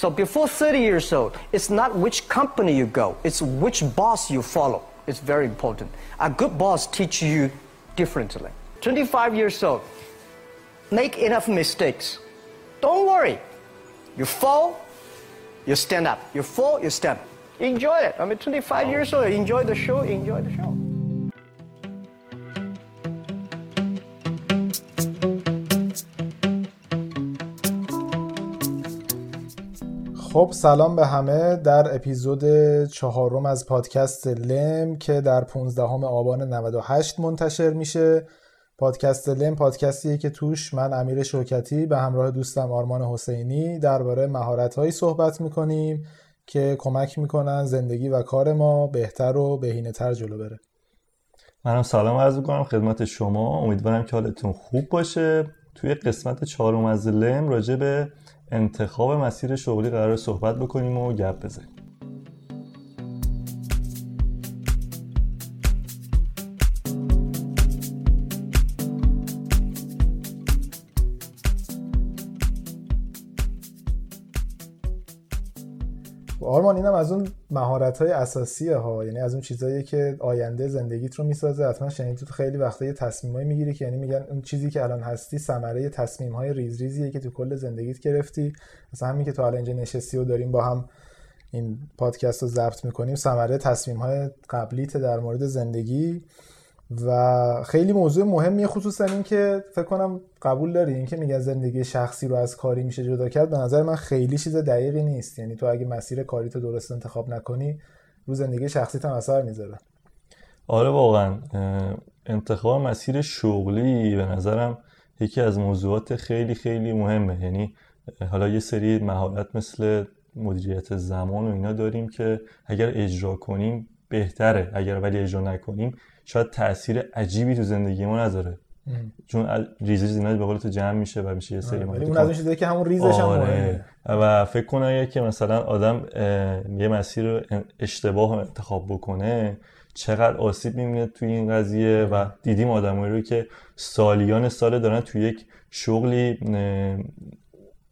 So before 30 years old, it's not which company you go, it's which boss you follow. It's very important. A good boss teaches you differently. 25 years old, make enough mistakes. Don't worry. You fall, you stand up. You fall, you stand. Enjoy it. I mean, 25 years old, enjoy the show, enjoy the show. خب سلام به همه در اپیزود چهارم از پادکست لم که در 15 آبان 98 منتشر میشه. پادکست لم پادکستیه که توش من امیر شوکتی به همراه دوستم آرمان حسینی درباره مهارت‌هایی صحبت می‌کنیم که کمک می‌کنن زندگی و کار ما بهتر و بهینه تر جلو بره. منم سلام عرض می‌کنم خدمت شما. امیدوارم که حالتون خوب باشه. توی قسمت چهارم از لم راجع به انتخاب مسیر شغلی قرار صحبت بکنیم و گپ بزنیم. آرمان اینم از اون مهارت های اساسیه ها. یعنی از اون چیزایی که آینده زندگیت رو می‌سازه حتما تو خیلی وقتا یه تصمیمایی می‌گیری که یعنی میگن اون چیزی که الان هستی ثمره تصمیم های ریز ریزیه که تو کل زندگیت گرفتی. مثلا همین که تو الان اینجا نشستی و داریم با هم این پادکست رو ضبط می‌کنیم ثمره تصمیم های قبلیت در مورد زندگی. و خیلی موضوع مهمیه خصوصا این که فکر کنم قبول داری این که میگن زندگی شخصی رو از کاری میشه جدا کرد به نظر من خیلی چیز دقیقی نیست. یعنی تو اگه مسیر کاری تو درست انتخاب نکنی رو زندگی شخصی هم اثر می‌ذاره. آره واقعا انتخاب مسیر شغلی به نظرم یکی از موضوعات خیلی خیلی مهمه. یعنی حالا یه سری مهارت مثل مدیریت زمان و اینا داریم که اگر اجرا کنیم بهتره. اگر ولی اجرا نکنیم شاید تاثیر عجیبی تو زندگی ما نذاره چون ریزش اینا به قول تو جمع میشه و میشه یه سری آره. اون از اون که همون ریزش هم آره. و فکر کنم که مثلا آدم یه مسیر رو اشتباه انتخاب بکنه چقدر آسیب می‌بینه توی این قضیه و دیدیم آدمایی رو که سالیان سال دارن توی یک شغلی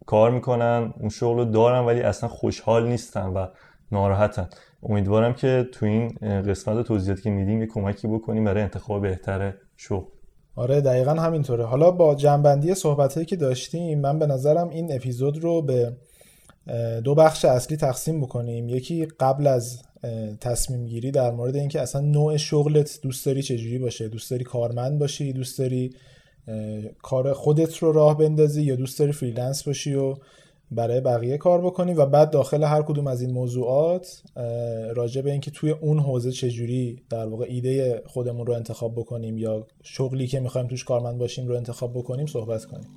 کار می‌کنن اون شغل رو دارن ولی اصلا خوشحال نیستن و ناراحتن امیدوارم که تو این قسمت توضیحاتی که میدیم یه کمکی بکنیم برای انتخاب بهتر شغل. آره دقیقا همینطوره. حالا با جنبندی صحبت که داشتیم من به نظرم این اپیزود رو به دو بخش اصلی تقسیم بکنیم. یکی قبل از تصمیم گیری در مورد اینکه اصلا نوع شغلت دوست داری چجوری باشه. دوست داری کارمند باشی دوست داری کار خودت رو راه بندازی یا دوست داری freelance باشی و برای بقیه کار بکنیم و بعد داخل هر کدوم از این موضوعات راجع به اینکه توی اون حوزه چجوری در واقع ایده خودمون رو انتخاب بکنیم یا شغلی که می‌خوایم توش کارمند باشیم رو انتخاب بکنیم صحبت کنیم.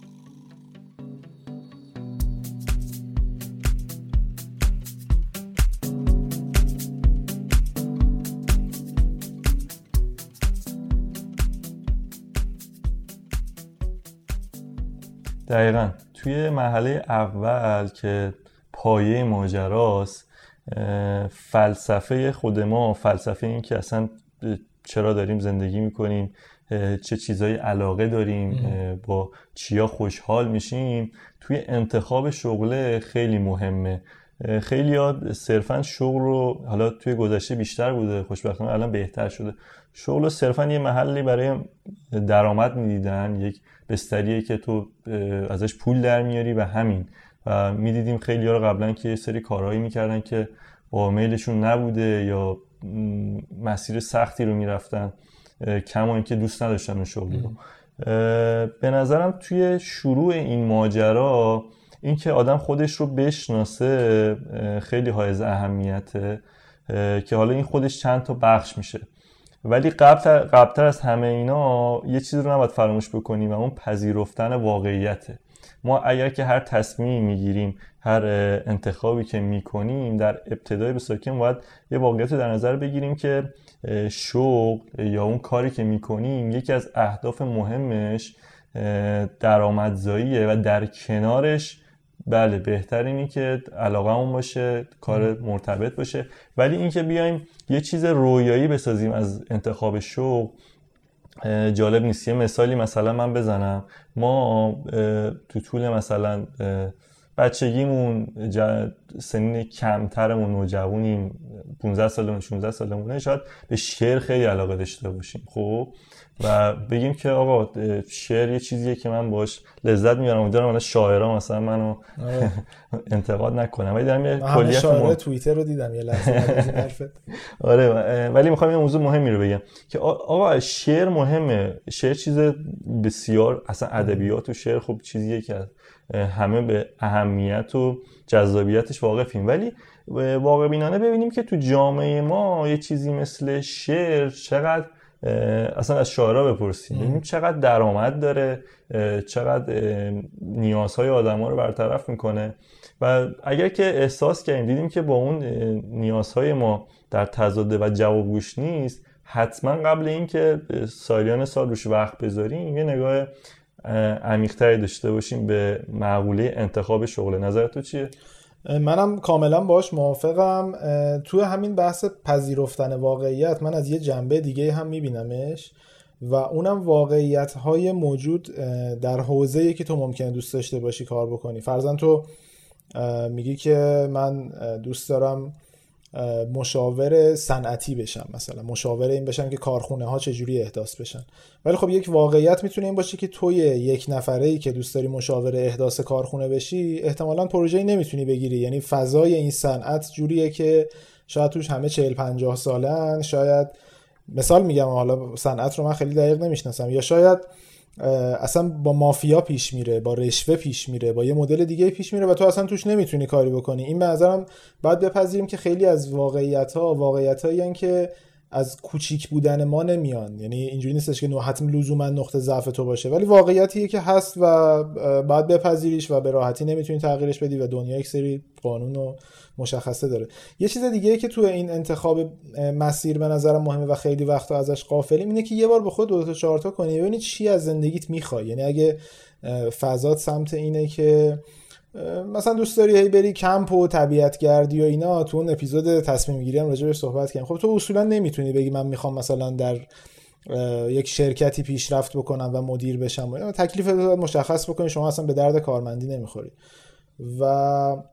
دقیقا. توی مرحله اول که پایه ماجراست فلسفه خود ما فلسفه این که اصلا چرا داریم زندگی می‌کنیم چه چیزایی علاقه داریم با چیا خوشحال میشیم توی انتخاب شغله خیلی مهمه. خیلی ها صرفا شغل رو حالا توی گذشته بیشتر بوده خوشبختانه الان بهتر شده. شغل صرفا یه محلی برای درآمد می‌دیدن یک بستریه که تو ازش پول در میاری و همین. و می‌دیدیم خیلی ها رو قبلا که یه سری کارهایی می‌کردن که با میلشون نبوده یا مسیر سختی رو می‌رفتن کما اینکه دوست نداشتن اون شغلی رو. به نظرم توی شروع این ماجرا اینکه آدم خودش رو بشناسه خیلی حائز اهمیته که حالا این خودش چند تا بخش میشه. ولی قبل قبلتر از همه اینا یه چیزی رو نباید فراموش بکنیم و اون پذیرفتن واقعیته. ما اگر که هر تصمیمی می‌گیریم هر انتخابی که می‌کنیم در ابتدای ساکن باید یه واقعیت در نظر بگیریم که شغل یا اون کاری که می‌کنیم یکی از اهداف مهمش درآمدزاییه و در کنارش بله بهتر اینی که علاقه اون باشه کار مرتبط باشه. ولی اینکه بیایم یه چیز رویایی بسازیم از انتخاب شغل جالب نیست. یه مثالی مثلا من بزنم. ما تو طول مثلا بچگیمون سنین کمترمون نوجوانیم 15 سالمون 16 سالمونه شاید به شعر خیلی علاقه داشته باشیم. خب؟ و بگیم که آقا شعر یه چیزیه که من باش لذت می‌برم. امیدوارم حالا شاعرها مثلا منو آره. انتقاد نکنم. ولی دارم یه کلیت مهم... توییتر رو دیدم یه لحظه آره ولی می‌خوام یه موضوع مهمی رو بگم که آقا شعر مهمه. شعر چیز بسیار اصلا ادبیات و شعر خب چیزیه که همه به اهمیت و جذابیتش واقفیم. ولی واقع بینانه ببینیم که تو جامعه ما یه چیزی مثل شعر چقدر اصلا از شاعرها بپرسیم. ببینیم چقدر درآمد داره چقدر نیازهای آدم ها رو برطرف می‌کنه. و اگر که احساس کردیم دیدیم که با اون نیازهای ما در تضاده و جوابگوش نیست حتما قبل اینکه سالیان سال روش وقت بذاریم یه نگاه عمیقتری داشته باشیم به معقوله انتخاب شغل. نظر تو چیه؟ منم کاملا باش موافقم. توی همین بحث پذیرفتن واقعیت من از یه جنبه دیگه هم میبینمش و اونم واقعیت های موجود در حوزه که تو ممکنه دوست داشته باشی کار بکنی. فرزن تو میگی که من دوست دارم مشاور صنعتی بشم مثلا مشاور این بشم که کارخونه ها چجوری احداث بشن. ولی خب یک واقعیت می‌تونه این باشه که توی یک نفره ای که دوست داری مشاور احداث کارخونه بشی احتمالا پروژه نمی‌تونی بگیری. یعنی فضای این صنعت جوریه که شاید توش همه 40 50 سالن شاید مثال میگم حالا صنعت رو من خیلی دقیق نمی‌شناسم یا شاید اصلا با مافیا پیش میره با رشوه پیش میره با یه مدل دیگه پیش میره و تو اصلا توش نمی‌تونی کاری بکنی. این به نظرم باید بپذیریم که خیلی از واقعیت ها واقعیت هایی که از کوچیک بودن ما نمیان. یعنی اینجوری نیستش که حتم لزوما نقطه ضعف تو باشه. ولی واقعیتیه که هست و بعد بپذیریش و به راحتی نمی‌تونی تغییرش بدی و دنیا یک سری قانون و مشخصه داره. یه چیز دیگه که تو این انتخاب مسیر به نظرم مهمه و خیلی وقتا ازش قافلیم اینه که یه بار به خود دو تا چهار تا کنی ببینی چی از زندگیت می‌خوای. یعنی اگه فضات سمت اینه که مثلا دوست داری هی بری کمپ و طبیعت گردی و اینا تو اون اپیزود تصمیم گیری هم راجع صحبت کردیم. خب تو اصولا نمی‌تونی بگی من می‌خوام مثلا در یک شرکتی پیشرفت بکنم و مدیر بشم و تکلیف مشخص بکنی شما اصلا به درد کارمندی نمی‌خوری. و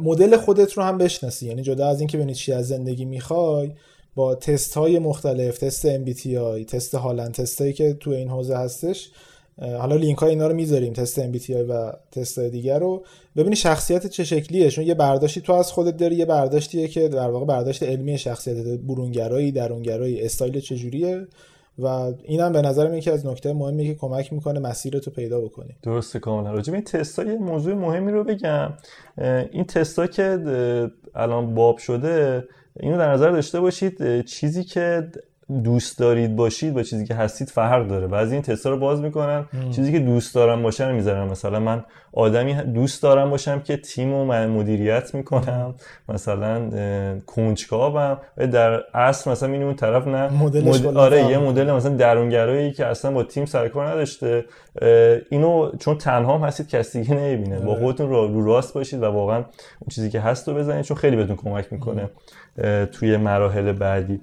مدل خودت رو هم بشناسی. یعنی جدا از اینکه ببینی چی از زندگی می‌خوای با تست های مختلف تست MBTI تست هالند تست که تو این حوزه هستش حالا لینک های اینا رو می‌ذاریم تست MBTI و تست دیگر رو. ببینی شخصیت چه شکلیه؟ چون یه برداشتی تو از خودت داری یه برداشتیه که در واقع برداشت علمی شخصیت برونگرایی درونگرایی استایل چجوریه. و اینم به نظرم یکی از نکته مهمی که کمک می‌کنه مسیرتو پیدا بکنی. درسته کاملا. راجع این تستا یه موضوع مهمی رو بگم. این تستا که الان باب شده اینو در نظر داشته باشید چیزی که دوست دارید باشید با چیزی که هستید فرق داره. بعضی این تستا رو باز می‌کنن چیزی که دوست دارم باشم می‌ذارم. مثلا من آدمی دوست دارم باشم که تیم و من مدیریت می‌کنم. مثلا کنجکاوم. و در اصل مثلا این اون طرف نه مد... آره یه مدل مثلا درونگرایی که اصلا با تیم سرکار نداشته. اینو چون تنها هم هستید کسی دیگه نمی‌بینه. با آره. خودتون رو راست باشید و واقعا اون چیزی که هست رو بزنید چون خیلی بهتون کمک می‌کنه. توی مراحل بعدی.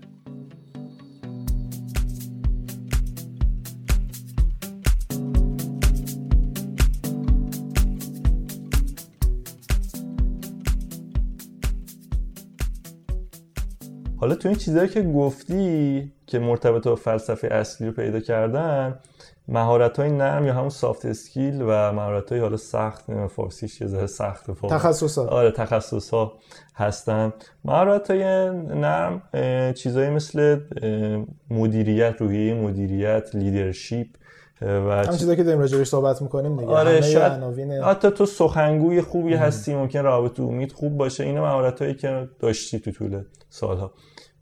حالا تو این چیزهایی که گفتی که مرتبط با فلسفه اصلی رو پیدا کردن مهارت های نرم یا همون soft skill و مهارت های حالا سخت فارسیش یه ذره سخت تخصص ها آره تخصص ها هستن. مهارت های نرم چیزهایی مثل مدیریت روحیه مدیریت leadership و هم چیزایی که داریم راجعش صحبت می‌کنیم دیگه. آره شاید حتی تو سخنگوی خوبی هستی ممکن رابطه امید خوب باشه. اینا مهارت هایی که داشتی تو طول سالها.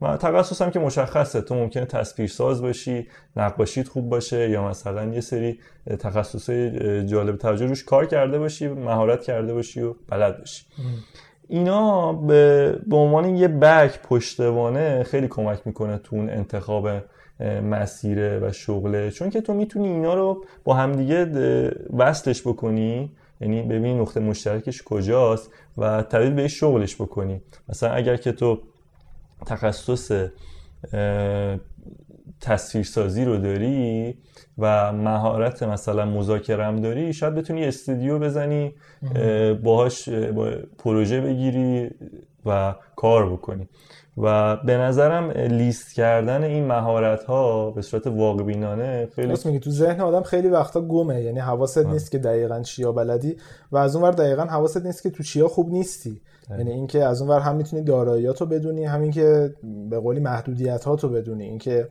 و تخصص هم که مشخصه تو ممکنه تصویر ساز باشی نقاشیت خوب باشه یا مثلا یه سری تخصص جالب توجه روش کار کرده باشی مهارت کرده باشی و بلد باشی. اینا به, به عنوان یه بک پشتوانه خیلی کمک می‌کنه تو اون انتخاب مسیره و شغله چون که تو می‌تونی اینا رو با همدیگه وصلش بکنی. یعنی ببین نقطه مشترکش کجاست و تبدیل به شغلش بکنی. مثلا اگر که تو تخصص تصویرسازی رو داری و مهارت مثلا مذاکرم داری شاید بتونی استودیو بزنی باهاش با پروژه بگیری و کار بکنی. و به نظرم لیست کردن این مهارت ها به صورت واقع بینانه خیلی میگی تو ذهن آدم خیلی وقتا گمه یعنی حواست نیست که دقیقا چیا بلدی و از اون ور دقیقا حواست نیست که تو چیا خوب نیستی. یعنی اینکه از اون ور هم می‌تونی داراییاتو بدونی همین که به قولی محدودیت ها تو بدونی اینکه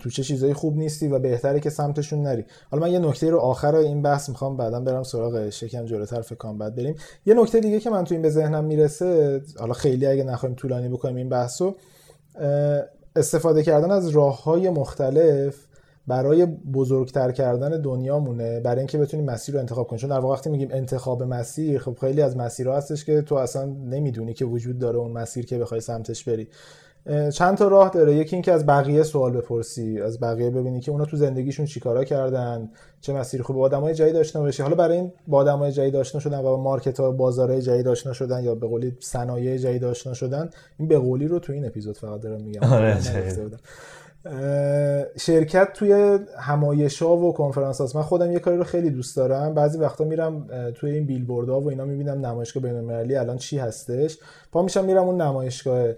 تو چه چیزایی خوب نیستی و بهتره که سمتشون نری. حالا من یه نکته رو آخر این بحث می‌خوام بعدا برم سراغ شکم جلوتر فکر کنم بعد بریم. یه نکته دیگه که من تو این به ذهنم می‌رسه حالا خیلی اگه نخوایم طولانی بکنیم این بحثو استفاده کردن از راه های مختلف برای بزرگتر کردن دنیامونه برای اینکه بتونیم مسیر رو انتخاب کنیم چون در واقع وقتی میگیم انتخاب مسیر خب خیلی از مسیرها هستش که تو اصلا نمی‌دونی که وجود داره اون مسیر که بخوای سمتش بری. چند تا راه داره. یکی اینکه از بقیه سوال بپرسی از بقیه ببینی که اونا تو زندگیشون چیکارا کردن چه مسیر خوب با آدمای جدید آشنا بشی. حالا برای این با آدمای جدید آشنا شدن و با مارکت ها بازارهای جدید آشنا شدن یا به قولی صنایع جدید آشنا شدن این به قولی رو تو این اپیزود فقط دارم میگم. آره شرکت توی همایش ها و کنفرانس هاست. من خودم یه کاری رو خیلی دوست دارم. بعضی وقتا میرم توی این بیلبورد ها و اینا می‌بینم نمایشگاه بین الان چی هستش. پا میشم میرم اون نمایشگاه.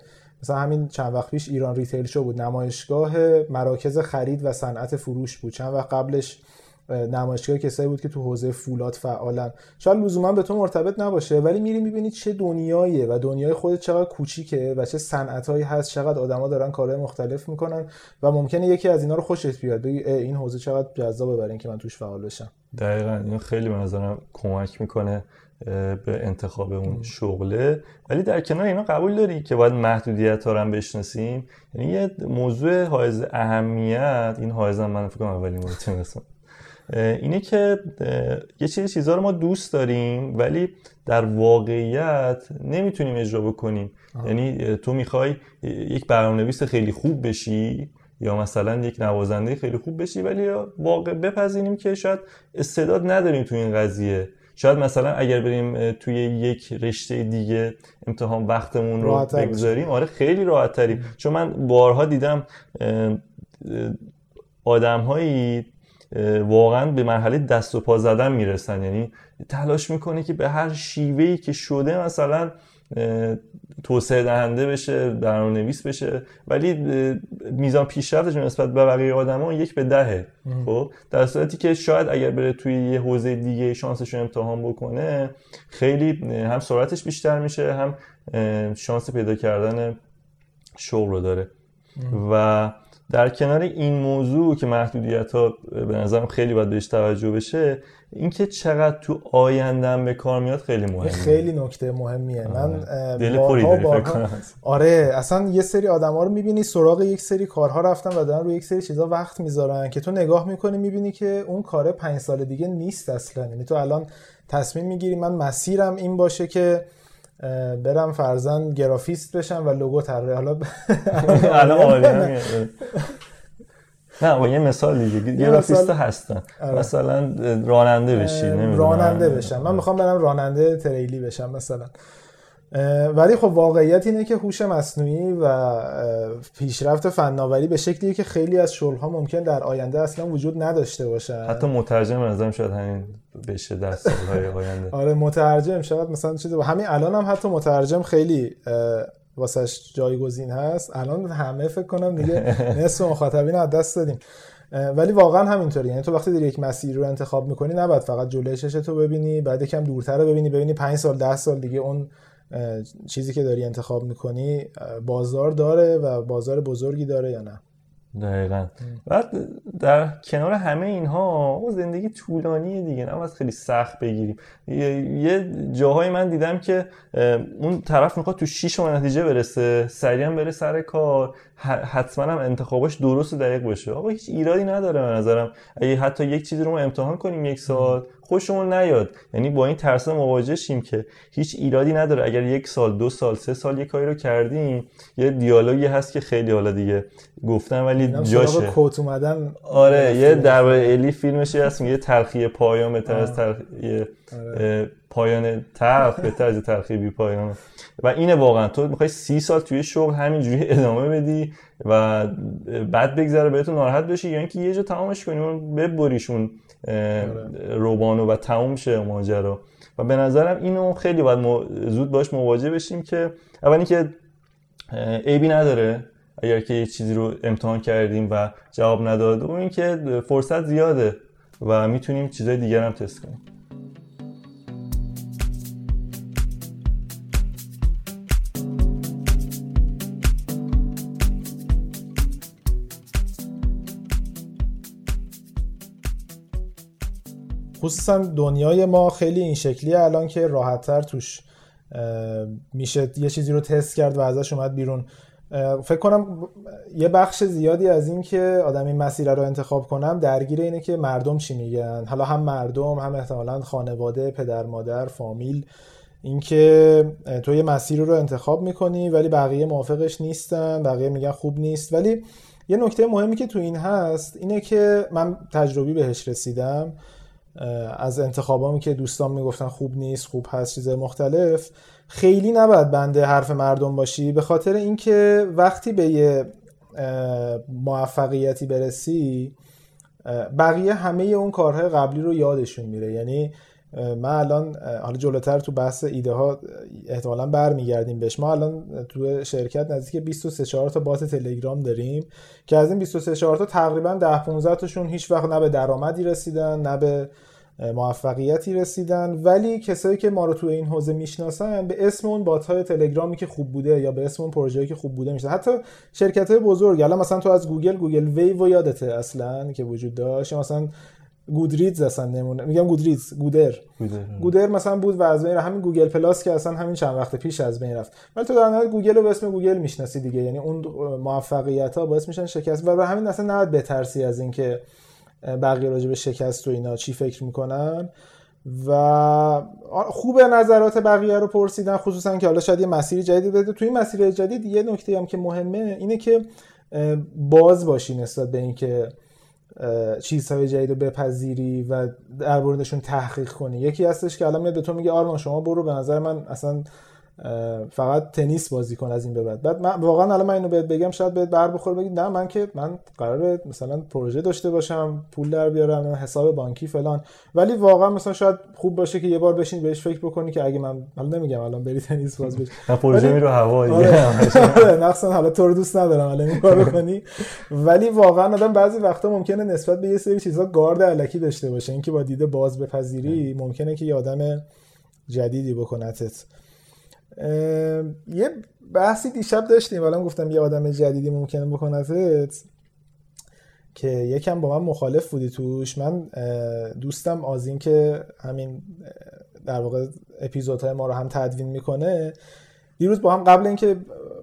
مثلا همین چند وقت پیش ایران ریتیل شو بود. نمایشگاه مراکز خرید و صنعت فروش بود. چند وقت قبلش نمایشگاه کسایی بود که تو حوزه فولاد فعالن. شاید لزوما به تو مرتبط نباشه ولی میری می‌بینی چه دنیاییه و دنیای خودت چقدر کوچیکه و چه صنعتهایی هست چقدر آدما دارن کارهای مختلف می‌کنن و ممکنه یکی از اینا رو خوشت بیاد بگی این حوزه چقدر جذابه برای اینکه من توش فعال بشم. دقیقا این خیلی به نظرم کمک می‌کنه به انتخاب اون شغله. ولی در کنار اینا قبول داری که باید محدودیت ها رو بشناسیم؟ یعنی یه موضوع حائز اهمیت این حائز هم من فکر کنم اولین مورد اینه که یه چیزی چیزها رو ما دوست داریم ولی در واقعیت نمی‌تونیم اجرا بکنیم. یعنی تو می‌خوای یک برنامه‌نویس خیلی خوب بشی یا مثلا یک نوازنده خیلی خوب بشی ولی واقع بپذیریم که شاید استعداد نداریم تو این قضیه. شاید مثلا اگر بریم توی یک رشته دیگه امتحان وقتمون رو بگذاریم آره خیلی راحت تریم چون من بارها دیدم آدم هایی واقعا به مرحله دست و پا زدن می‌رسن. یعنی تلاش می‌کنه که به هر شیوهی که شده مثلا توسعه دهنده بشه برنامه نویس بشه ولی میزان پیشرفتش نسبت به بقیه آدما یک به دهه. خب؟ در صورتی که شاید اگر بره توی یه حوزه دیگه شانسش رو امتحان بکنه خیلی هم سرعتش بیشتر میشه هم شانس پیدا کردن شغل رو داره. و در کنار این موضوع که محدودیت ها به نظرم خیلی باید بهش توجه بشه اینکه چقدر تو آیندم به کار میاد خیلی مهمه. خیلی نکته مهمیه. من دل پری آره اصلا یه سری آدما رو می‌بینی سراغ یک سری کارها رفتن و دارن روی یک سری چیزا وقت می‌ذارن که تو نگاه می‌کنی می‌بینی که اون کار پنج سال دیگه نیست اصلا. یعنی تو الان تصمیم می‌گیری من مسیرم این باشه که برم فرزن گرافیست بشم و لوگو طراحی. حالا الان نه با یه مثال دیگه. گرافیست هستن. آره. مثلا راننده بشی راننده بشم. من می‌خوام برم راننده تریلی بشم مثلا. ولی خب واقعیت اینه که هوش مصنوعی و پیشرفت فناوری به شکلیه که خیلی از ها ممکن در آینده اصلا وجود نداشته باشه حتی مترجم نظرم شاید همین بشه در سالهای آینده. آره مترجم شاید مثلا چیز همین الان هم حتی مترجم خیلی واسش جایگزین هست. الان همه فکر کنم دیگه نصف مخاطبین از دست دادیم. ولی واقعا همینطوری یعنی تو وقتی داری یک مسیر رو انتخاب می‌کنی نباید فقط جلوی تو ببینی بعد یکم دورتر رو ببینی ببینی 5 سال 10 سال دیگه اون چیزی که داری انتخاب می‌کنی بازار داره و بازار بزرگی داره یا نه؟ دقیقا. بعد در کنار همه اینها او زندگی طولانیه دیگه نه از خیلی سخت بگیریم. یه جاهای من دیدم که اون طرف می‌خواد تو شیش ماه نتیجه برسه سریعا بره سر کار حتما هم انتخاباش درست و دقیق باشه آقا هیچ ایرادی نداره به نظرم. اگه حتی یک چیزی رو ما امتحان کنیم یک سال خوشمون نیاد. یعنی با این ترس مواجه شیم که هیچ ایرادی نداره. اگر یک سال دو سال سه سال یک کاری رو کردیم یه دیالوگی هست که خیلی حالا دیگه گفتم ولی جاشه. کوت اومدن آره یه در الی فیلمش هست یه تلخی پایان بهتر از آره. پایان تلخ بهتر از تلخی بی پایان. و اینه واقعا. تو می‌خوای سی سال توی شغل همینجوری ادامه بدی و بعد بگذره بهتون ناراحت بشی یا اینکه یه جا تمامش کنی اون ببریشون. روبانو و تموم شه ماجرا. و به نظرم اینو خیلی باید زود باش مواجه بشیم که اولی که عیبی نداره اگر که یه چیزی رو امتحان کردیم و جواب نداد. و اینکه فرصت زیاده و می‌تونیم چیزای دیگر هم تست کنیم. خصوصا دنیای ما خیلی این شکلی الان که راحتتر توش میشه یه چیزی رو تست کرد و ازش اومد بیرون. فکر کنم یه بخش زیادی از این که آدم این مسیر رو انتخاب کنم درگیر اینه که مردم چی میگن. حالا هم مردم هم احتمالا خانواده پدر مادر فامیل. اینکه تو یه مسیر رو انتخاب می‌کنی ولی بقیه موافقش نیستن بقیه میگن خوب نیست. ولی یه نکته مهمی که تو این هست اینه که من تجربی بهش رسیدم. از انتخابامی که دوستان می‌گفتن خوب نیست خوب هست چیزای مختلف خیلی نباید بنده حرف مردم باشی. به خاطر اینکه وقتی به یه موفقیتی برسی بقیه همه اون کارهای قبلی رو یادشون میره. یعنی من الان حالا جلوتر تو بحث ایده ها احتمالا برمیگردیم بهش. ما الان تو شرکت نزدیک 23 4 تا بات تلگرام داریم که از این 23 4 تا تقریبا 10 15 تاشون هیچ وقت نه به درآمدی رسیدن نه به موفقیتی رسیدن. ولی کسایی که ما رو تو این حوزه می‌شناسن به اسم اون bot های تلگرامی که خوب بوده یا به اسم اون پروژه‌ای که خوب بوده میشن حتی شرکت های بزرگ الان مثلا تو از گوگل گوگل ویو یادته اصلا که وجود داشت. مثلا گودریدز اصلا نمونه میگم گودریدز گودر. گودر, گودر مثلا بود و از بین همین گوگل پلاس که اصلا همین چند وقت پیش از بین رفت. ولی تو در نهایت گوگل رو به اسم گوگل می‌شناسی دیگه. یعنی اون موفقیت ها باعث میشن شکست. و برای همین اصلا نباید بترسی از اینکه بقیه راجع به شکست و اینا چی فکر می‌کنن. و خوب نظرات بقیه رو پرسیدن خصوصا که حالا شاید یه مسیری جدید بده. توی این مسیر جدید یه نکته هم که مهمه اینه که باز باشی نسبت به اینکه چیزهای جدید رو بپذیری و در موردشون تحقیق کنی. یکی هستش که الان میاد به تو میگه آرمان شما برو. به نظر من اصلا فقط تنیس بازی کن از این به بعد. بعد من واقعا الان من اینو بهت بگم شاید بهت بر بخور بگید نه من که من قراره مثلا پروژه داشته باشم پول در بیارم حساب بانکی فلان. ولی واقعا مثلا شاید خوب باشه که یه بار بشین بهش فکر بکنی که اگه من حالا نمیگم الان بری تنیس باز بشی. من پروژه میرو هوا آره. حالا تو رو دوست ندارم الان این کارو کنی ولی واقعا آدم بعضی وقتا ممکنه نسبت به یه سری چیزا گارد الکی داشته باشه. اینکه با دیده باز بپذیری ممکنه که یه آدم جدیدی بکنتت. یه بحثی دیشب داشتیم. الان گفتم یه آدم جدیدی ممکنه بکنتت که یکم با من مخالف بودی توش. من دوستم از این که همین در واقع اپیزودهای ما رو هم تدوین می‌کنه. دیروز با هم قبل اینکه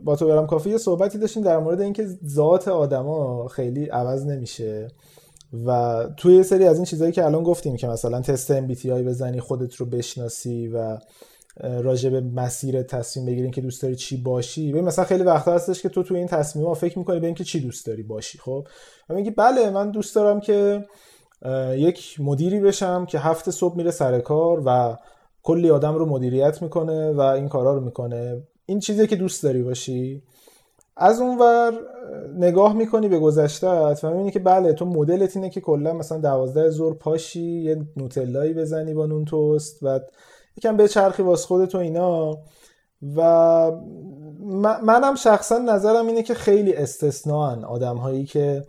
با تو برم کافی یه صحبتی داشتیم در مورد اینکه ذات آدما خیلی عوض نمیشه. و توی یه سری از این چیزهایی که الان گفتیم که مثلا تست MBTI بزنی خودت رو بشناسی و راجع به مسیر تصمیم بگیرین که دوست داری چی باشی. ببین مثلا خیلی وقتا هستش که تو تو این تصمیم ها فکر می‌کنی به اینکه چی دوست داری باشی خب؟ و میگی بله من دوست دارم که یک مدیری بشم که هفته صبح میره سر کار و کلی آدم رو مدیریت می‌کنه و این کارا رو می‌کنه. این چیزی که دوست داری باشی. از اونور نگاه می‌کنی به گذشته و می‌بینی که بله تو مدلت اینه که کلا مثلا دوازده زور پاشی یه نوتلایی بزنی با نون توست و یکم به چرخی واس خودت و اینا. و منم شخصا نظرم اینه که خیلی استثنان آدم هایی که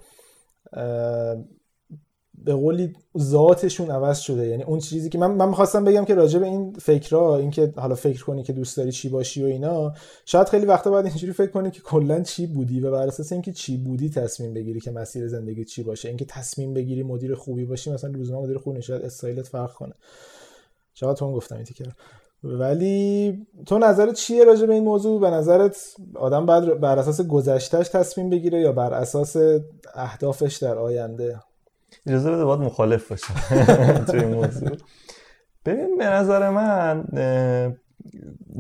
به قولی ذاتشون عوض شده. یعنی اون چیزی که من من می‌خواستم بگم که راجع به این فکرها این که حالا فکر کنی که دوست داری چی باشی و اینا شاید خیلی وقتا باید اینجوری فکر کنی که کلا چی بودی و بر اساس اینکه چی بودی تصمیم بگیری که مسیر زندگی چی باشه. اینکه تصمیم بگیری مدیر خوبی باشی مثلا لزوما مدیر خوبی نشد استایلت فرق کنه. چقدر تو گفتم این تیکر ولی تو نظرت چیه راجع به این موضوع؟ به نظرت آدم بعد بر اساس گذشتهش تصمیم بگیره یا بر اساس اهدافش در آینده؟ اجازه بده باید مخالف باشم توی این موضوع. ببین به نظر من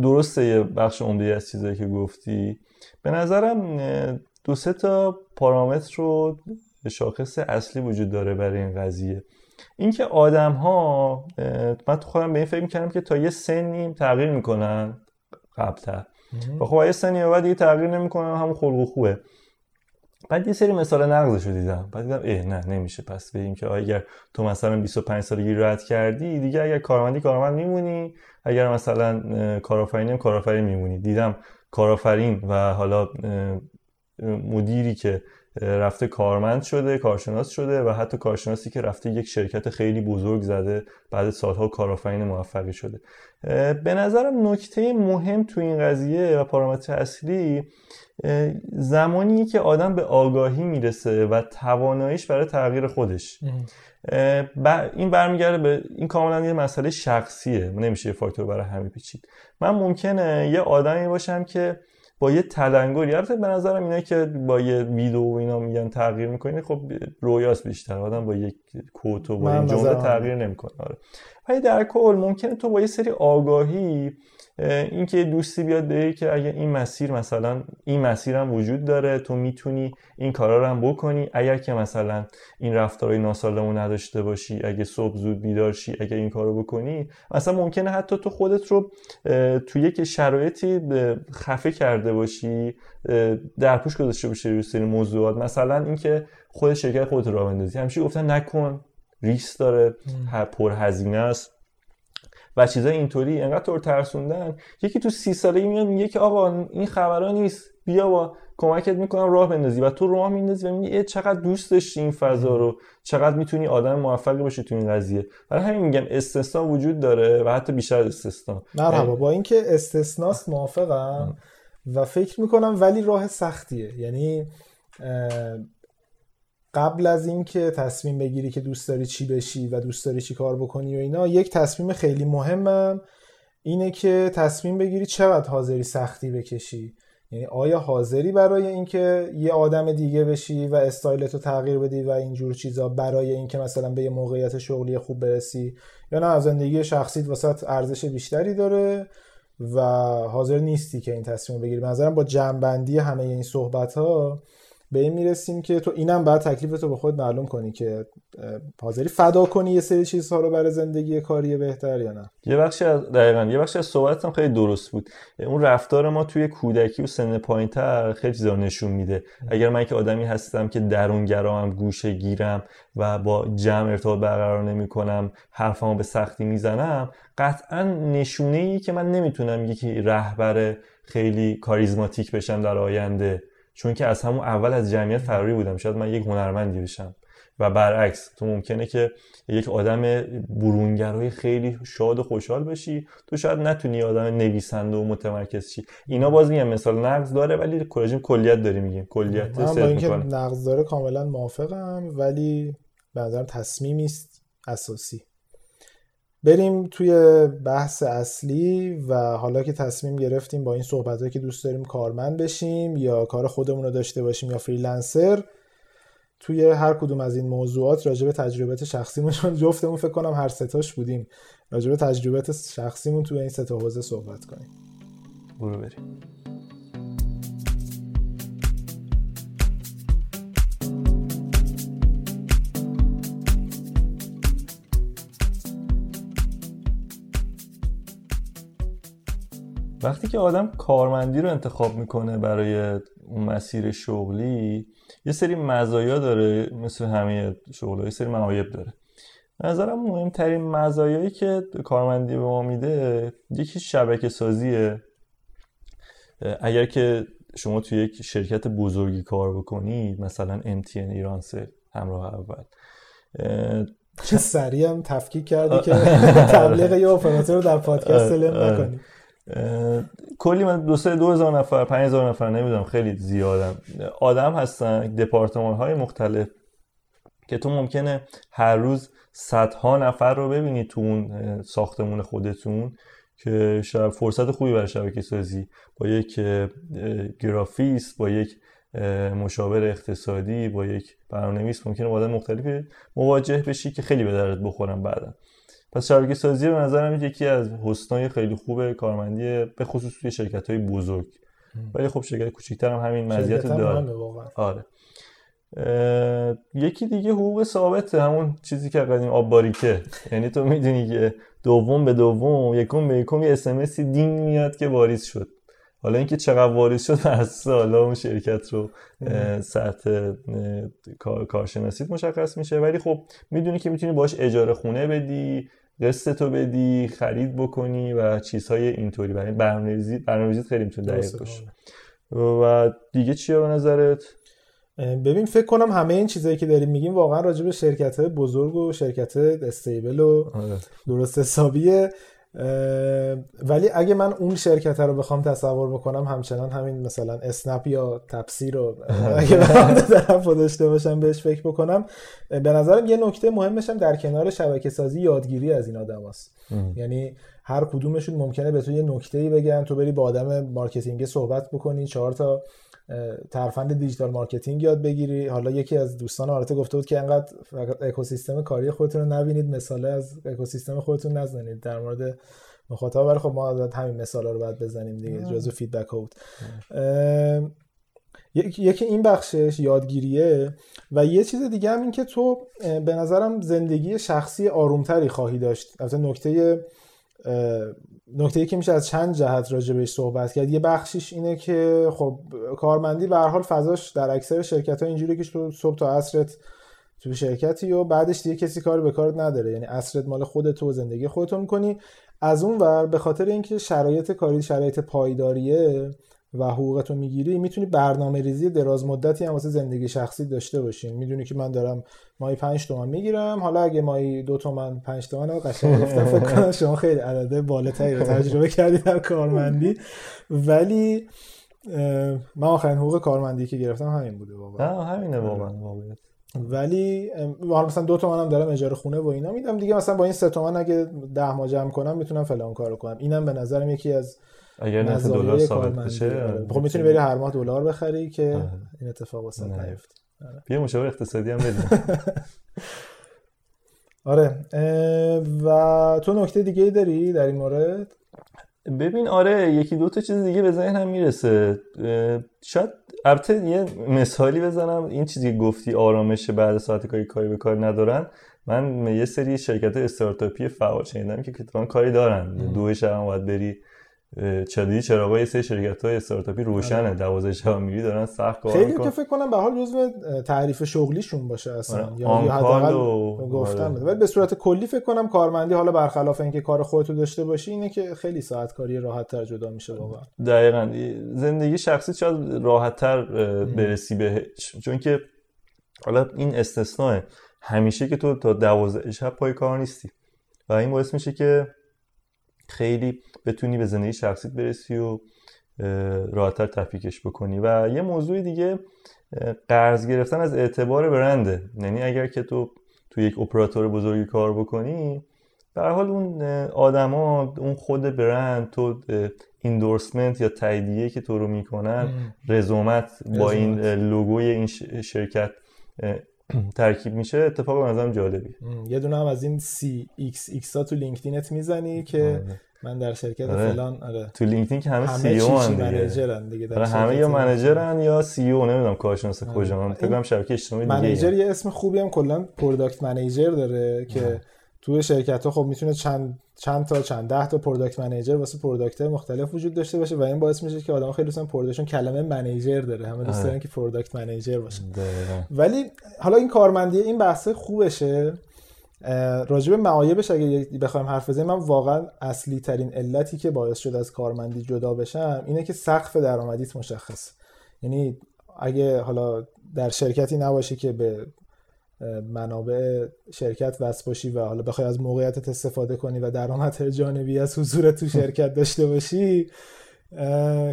درسته یه بخش عمده از چیزایی که گفتی. به نظرم دو سه تا پارامتر رو شاخص اصلی وجود داره برای این قضیه. اینکه آدم ها من تو خودم به این فکر می‌کردم که تا یه سنی تغییر می‌کنن قبلتر. و خب یه سنی بعد دیگه تغییر نمی‌کنن همون خلق و خوبه. بعد یه سری مثال نقضش رو دیدم. بعد دیدم اه نه نمیشه. پس به که اگر تو مثلا 25 سالگی رد کردی دیگه اگر کارمندی کارمند میمونی اگر مثلا کارآفرینی کارآفرین میمونی. دیدم کارآفرین و حالا مدیری که رفته کارمند شده کارشناس شده و حتی کارشناسی که رفته یک شرکت خیلی بزرگ زده بعد سالها کارآفرین موفقی شده. به نظرم نکته مهم تو این قضیه و پارامتر اصلی زمانی که آدم به آگاهی می‌رسه و تواناییش برای تغییر خودش. این برمیگرده به این کاملا یه مسئله شخصیه نمیشه یه فاکتور برای همه پیچید. من ممکنه یه آدمی باشم که با یه تلنگری البته به نظرم اینه که با یه ویدیو و اینا میگن تغییر می‌کنه خب رویاست بیشتر. آدم با یک کوت و با این جمله تغییر نمی‌کنه. آره. ولی در کل ممکنه تو با یه سری آگاهی اینکه دوستی بیاد به که اگه این مسیر مثلا این مسیر هم وجود داره تو می‌تونی این کارا رو هم بکنی. اگر که مثلا این رفتارهای ناسالمو نداشته باشی اگه صبح زود بیدار شی اگه این کارو بکنی مثلا ممکنه حتی تو خودت رو تو یک شرایطی خفه کرده باشی در پوش گذاشته باشی روی سری موضوعات. مثلا اینکه خود شرکت خودت رو بندازی. همیشه گفتن نکن ریس داره پر هزینه است. و چیزای اینطوری انقدر طور ترسوندن. یکی تو سی سالگی میاد میگه که آقا این خبرها نیست. بیا با کمکت می‌کنم راه بندازی. و تو راه میندازی و میگی چقدر دوست داشتی این فضا رو. چقدر می‌تونی آدم موفقی باشی تو این قضیه. برای همین میگم استثنا وجود داره و حتی بیشتر استثنا. مرحبا با اینکه استثناست موافقم و فکر می‌کنم ولی راه سختیه. یعنی قبل از اینکه تصمیم بگیری که دوست داری چی بشی و دوست داری چی کار بکنی و اینا یک تصمیم خیلی مهمم اینه که تصمیم بگیری چقدر حاضری سختی بکشی. یعنی آیا حاضری برای اینکه یه آدم دیگه بشی و استایلتو تغییر بدی و اینجور چیزا برای اینکه مثلا به یه موقعیت شغلی خوب برسی؟ یا نه از زندگی شخصیت واسط ارزش بیشتری داره و حاضر نیستی که این تصمیم بگیری. به با جنبندی همه این صحبت ها به این می‌رسیم که تو اینم بعد تکلیف تو به خود معلوم کنی که حاضری فدا کنی یه سری چیزها رو برای زندگی کاری بهتر یا نه. یه بخشی از دقیقا یه بخشی از صحبتم خیلی درست بود. اون رفتار ما توی کودکی و سن پایینتر خیلی چیزا نشون میده. اگر من که آدمی هستم که درونگرام گوشه گیرم و با جمع ارتباط برقرار نمی کنم حرفمو به سختی می‌زنم قطعا نشونه ای که من نمی‌تونم یکی رهبر خیلی کاریزماتیک بشم در آینده. چون که از همون اول از جمعیت فراری بودم. شاید من یک هنرمندی بشم. و برعکس تو ممکنه که یک آدم برونگرای خیلی شاد و خوشحال بشی. تو شاید نتونی آدم نویسنده و متمرکز شی. اینا باز میگم مثال نقض داره ولی کلاژین کلیت داری میگیم. کلیت من با اینکه نقض داره کاملا موافقم ولی به نظرم تصمیمی است اساسی. بریم توی بحث اصلی و حالا که تصمیم گرفتیم با این صحبت که دوست داریم کارمند بشیم یا کار خودمون رو داشته باشیم یا فریلنسر توی هر کدوم از این موضوعات راجع به شخصیمون چون جفتمون فکر کنم هر ستاش بودیم. راجع به شخصیمون توی این ستا حوزه صحبت کنیم. برو بریم. وقتی که آدم کارمندی رو انتخاب می‌کنه برای اون مسیر شغلی یه سری مزایا داره مثل همه شغل یه سری معایب داره. نظرم مهمترین مزایایی که کارمندی به ما میده یکی شبکه سازیه. اگر که شما توی یک شرکت بزرگی کار بکنید مثلا MTN ایرانسل همراه اول. چه سریع هم تفکیک کردی که تبلیغ یه اپراتور رو در پادکست سلم نکنی. کلی من دو سه دو هزار نفر پنج هزار نفر نمی‌دونم خیلی زیادم. آدم هستن دپارتمان های مختلف که تو ممکنه هر روز صدها نفر رو ببینی تو اون ساختمون خودتون که شاید فرصت خوبی برای شبکه سازی. با یک گرافیست با یک مشاور اقتصادی با یک برنامه‌نویس ممکنه با آدم مختلفی مواجه بشی که خیلی به درد بخورن بعدا. پس شبکه سازی به نظرم یکی از حسنای خیلی خوب کارمندی به خصوص توی شرکت های بزرگ ولی خب شرکت کوچیک‌تر هم همین مزیت داره. آره. یکی دیگه حقوق ثابته همون چیزی که قدیم آب باریکه. یعنی تو می‌دونی که دوم به دوم یکم به یکم یه اسمسی دینگ میاد که واریز شد. حالا اینکه چقدر واریز شد از حالا اون شرکت رو سطح کارشناسیت مشخص میشه. ولی خب می‌دونی که می‌تونی باش اجاره خونه بدی قسط تو بدی خرید بکنی و چیزهای اینطوری. برای برنامه‌ریزی برنامه‌ریزی خیلی می‌تونه دقیق باشه. و دیگه چیه به نظرت؟ ببین فکر کنم همه این چیزایی که داریم میگیم واقعا راجع به شرکت های بزرگ و شرکت stable و آره. درست حسابیه. ولی اگه من اون شرکت رو بخوام تصور بکنم همچنان همین مثلا اسنپ یا تپسی رو اگه بخوام طرف داشته باشم بهش فکر بکنم به نظرم یه نکته مهمشم در کنار شبکه سازی یادگیری از این آدم هست. یعنی هر کدومشون ممکنه به تو یه نکته ای بگن تو بری با آدم مارکتینگ صحبت بکنی چهار تا ترفند digital marketing یاد بگیری. حالا یکی از دوستان ارته گفته بود که انقدر فقط اکوسیستم کاری خودتون رو نبینید مثاله از اکوسیستم خودتون نزنید. در مورد مخاطب ولی خب ما همین مثالا رو باید بزنیم دیگه جزو feedback ها بود. یکی این بخشش یادگیریه و یه چیز دیگه هم این که تو به نظرم زندگی شخصی آرومتری خواهی داشت. از نکته نکته که میشه از چند جهت راجع بهش صحبت کرد. یه بخشیش اینه که خب کارمندی به حال فضاش در اکثر شرکت ها اینجوری که تو صبح تا عصرت تو شرکتی و بعدش دیگه کسی کار به کارت نداره. یعنی عصرت مال خودت و زندگی خودتو می‌کنی. از اون ور به خاطر اینکه شرایط کاری شرایط پایداریه و حقوقتو می‌گیری می‌تونی برنامه ریزی دراز مدتی هم واسه زندگی شخصی داشته باشین می‌دونی که من دارم ماهی 5 تومن می‌گیرم. حالا اگه ماهی دو تومن 5 تومن رو قشنگ گفتم فکر کنم شما خیلی عدد بالاتری رو تجربه کردید در کارمندی. ولی من آخرین حقوق کارمندی که گرفتم همین بوده واقعا. همینه واقعا ولی حالا مثلا دو تومن هم دارم اجاره خونه و اینا میدم دیگه مثلا با این سه تومن اگه ده ماه جمع کنم می‌تونم فلان کارو کنم. اینم به نظرم یکی از اگر نرخ دلار ثابت بشه آره. خب می‌تونی بری هر ماه دلار بخری که آه. این اتفاق واسه نیفته. آره. بیا مشاور اقتصادی هم بدیم. آره. و تو نکته دیگه ای داری در این مورد؟ ببین آره یکی دو تا چیز دیگه به ذهنم می‌رسه. شاید البته یه مثالی بزنم. این چیزی که گفتی آرامش بعد ساعت کاری کاری به کار ندارن. من یه سری شرکت استارتاپی فعال شنیدم که کتابان کاری دارن. دو شب باید بری. چدی چراغای سه شرکت های استارتاپی روشنه. 12 شب میری دارن سخت کار خیلی که فکر کنم به حال جزو تعریف شغلیشون باشه اصلا. آره. یا حداقل گفتم ولی به صورت کلی فکر کنم کارمندی حالا برخلاف اینکه کار خودتو داشته باشی اینه که خیلی ساعت کاری راحت تر جدا میشه واقعا. دقیقاً. زندگی شخصی شاید راحت تر برسی بهش چون که حالا این استثناء همیشه که تو تا 12 شب پای کار نیستی. و این باعث میشه که خیلی بتونی به زندگی شخصیت برسی و راحتتر تفکیکش بکنی. و یه موضوع دیگه قرض گرفتن از اعتبار برنده یعنی اگر که تو تو یک اپراتور بزرگی کار بکنی در حال اون آدما اون خود برند تو endorsement یا تاییدیه که تو رو می‌کنن رزومت با این لوگوی این شرکت ترکیب میشه اتفاق به نظرم جالبی یه دونه هم از این سی ایکس ایکس ها تو لینکدینت می‌زنی که آره. من در شرکت آره. فلان آره تو لینکدین که همه, CO هن دیگه آره همه یا منیجرن یا CO نمی‌دونم کارشناس آره. کجا من فکر کنم شبکه اجتماعی دیگه manager یه اسم خوبی هم کلا product manager داره که توی شرکت ها خب می‌تونه چند چند تا چند ده تا product manager واسه product مختلف وجود داشته باشه و این باعث میشه که آدم خیلی دوستان production کلمه manager داره. همه دوست دارن که product manager باشه. ولی حالا این کارمندی این بحث خوبشه. راجب معایبش اگه بخوایم حرف بزنیم من واقعا اصلی ترین علتی که باعث شد از کارمندی جدا بشم اینه که سقف درآمدیت مشخص یعنی اگه حالا در شرکتی نباشی که به منابع شرکت وصل باشی و حالا بخوای از موقعیتت استفاده کنی و درآمد جانبی از حضور تو شرکت داشته باشی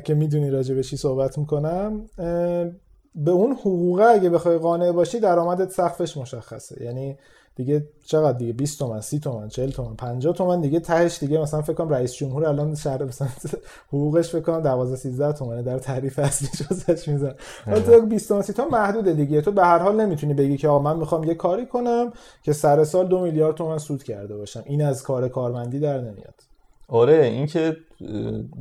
که می‌دونی راجع به چی صحبت می‌کنم به اون حقوقه اگه بخوای قانع باشی درآمدت سقفش مشخصه. یعنی دیگه چقدر دیگه 20 تومن 30 تومن 40 تومن 50 تومن دیگه تهش دیگه مثلا فکر کنم رئیس جمهور الان شهر مثلا حقوقش فکر کنم 12 13 تومنه در تعریف اصلی واسش می‌ذارن تو 20 تومن 30 تومن محدوده دیگه. تو به هر حال نمی‌تونی بگی که آقا من می‌خوام یه کاری کنم که سر سال 2 میلیارد تومن سود کرده باشم. این از کار کارمندی در نمیاد. آره این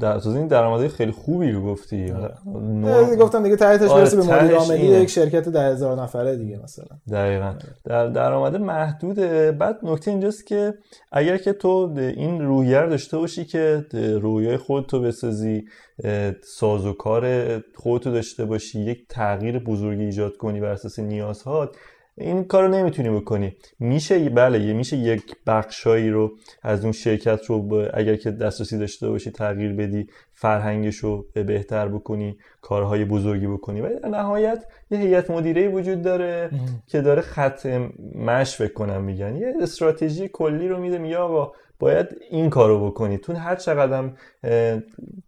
در این درآمدهای خیلی خوبی رو گفتی. آره. گفتم دیگه تحتش آره برسه به مدیر عاملی یک شرکت ده هزار نفره دیگه مثلا. دقیقا. در درآمد محدوده. بعد نکته اینجاست که اگر که تو این رویه داشته باشی که رویای خودتو بسازی سازوکار خودتو داشته باشی یک تغییر بزرگی ایجاد کنی بر اساس نیازهات این کارو نمی‌تونی بکنی. میشه بله یه میشه یک بخشایی رو از اون شرکت رو اگر که دسترسی داشته باشی تغییر بدی فرهنگش رو بهتر بکنی کارهای بزرگی بکنی. ولی در نهایت یه هیئت مدیره وجود داره که داره خط مش فکر کنم میگن. یه استراتژی کلی رو میده میگه آقا باید این کارو بکنی. تو هر چقدر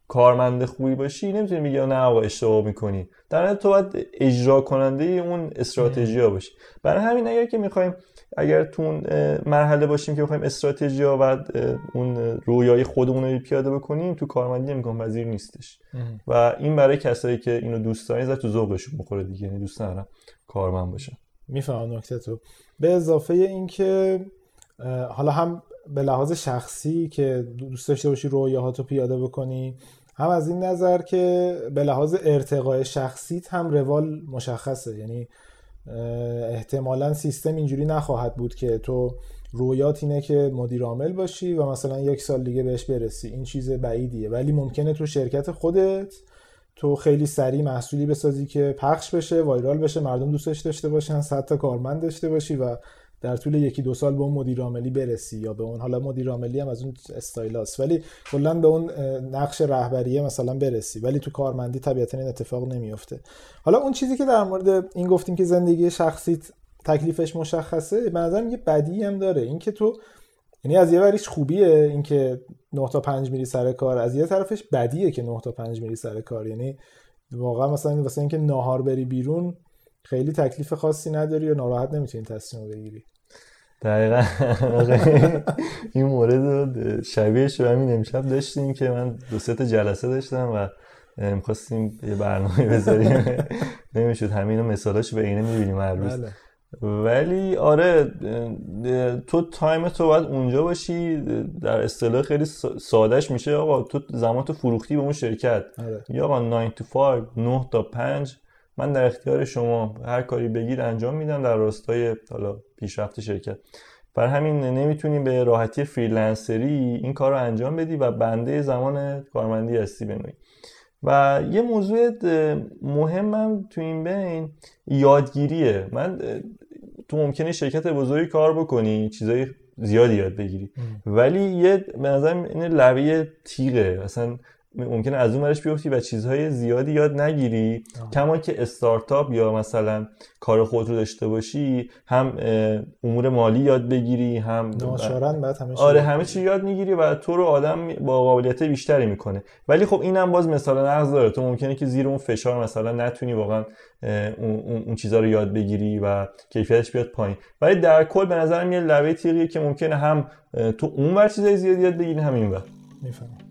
کارمند خوبی باشی نمی‌تونی بگی نه آقا اشتباه می‌کنی. در تو باید اجرا کننده اون استراتژی ها باشی. برای همین اگر که می‌خوایم اگر تو مرحله باشیم که بخوایم استراتژی ها و اون رویای خودمون رو پیاده بکنیم تو کارمندی امکان پذیر نیستش. و این برای کسایی که اینو دوست دارن تو ذوقشون بخوره دیگه یعنی دوست ندارن کارمند باشن. می‌فهمم نکته تو. به اضافه اینکه حالا هم به لحاظ شخصی که دوست داشته باشی رویاهاتو پیاده بکنی هم از این نظر که به لحاظ ارتقای شخصیت هم روال مشخصه. یعنی احتمالا سیستم اینجوری نخواهد بود که تو رویات اینه که مدیر عامل باشی و مثلا یک سال دیگه بهش برسی. این چیز بعیدیه. ولی ممکنه تو شرکت خودت تو خیلی سریع محصولی بسازی که پخش بشه وایرال بشه مردم دوستش داشته باشن صد تا کارمند داشته باشی و در طول یکی دو سال به اون مدیر عاملی برسی یا به اون حالا مدیر عاملی هم از اون استایلاست ولی کلا به اون نقش رهبریه مثلا برسی. ولی تو کارمندی طبیعتا این اتفاق نمیفته حالا اون چیزی که در مورد این گفتیم که زندگی شخصیت تکلیفش مشخصه به نظرم یه بدی هم داره. اینکه تو یعنی از یه وریش خوبیه اینکه 9 تا 5 میری سر کار از یه طرفش بدیه که 9 تا 5 میری سر کار. یعنی واقعا مثلا واسه اینکه ناهار بری بیرون خیلی تکلیف خاصی نداری و ناراحت نمی‌تونی تصمیم بگیری. دقیقا. این مورد شبیهش رو همین امشب داشتیم که من دو سه جلسه داشتم و می‌خواستیم یه برنامه بذاریم. نمی‌شد. همین مثالاش به اینه می‌بینیم هر روز. بله. ولی آره تو time تو باید اونجا باشی. در اصطلاح خیلی سادهش میشه. آقا تو زمان تو فروختی به اون شرکت. آره. یا آقا 9 to 5 9 تا 5 من در اختیار شما هر کاری بگید انجام میدم. در راستای حالا پیشرفت شرکت. بر همین نمی‌تونی به راحتی freelancer ی این کار رو انجام بدی و بنده زمان کارمندی هستی به نوعی. و یه موضوع مهمم تو این بین یادگیریه. من تو ممکنه شرکت بزرگی کار بکنی چیزای زیادی یاد بگیری. ولی یه به نظر این لبه تیغه. اصلا ممکنه از اون ورش بیفتی و چیزهای زیادی یاد نگیری. کما که استارتاپ یا مثلا کار خود رو داشته باشی هم امور مالی یاد بگیری هم بعد همه آره همه چی یاد می‌گیری و تو رو آدم با قابلیت بیشتری می‌کنه. ولی خب اینم باز مثلا نقض داره. تو ممکنه که زیر اون فشار مثلا نتونی واقعا اون, اون چیزها رو یاد بگیری و کیفیتش بیاد پایین. ولی در کل به نظر میاد لبه تیغیه که ممکنه هم تو اون ور چیزای زیادی یاد بگیری هم این ور. می‌فهمم.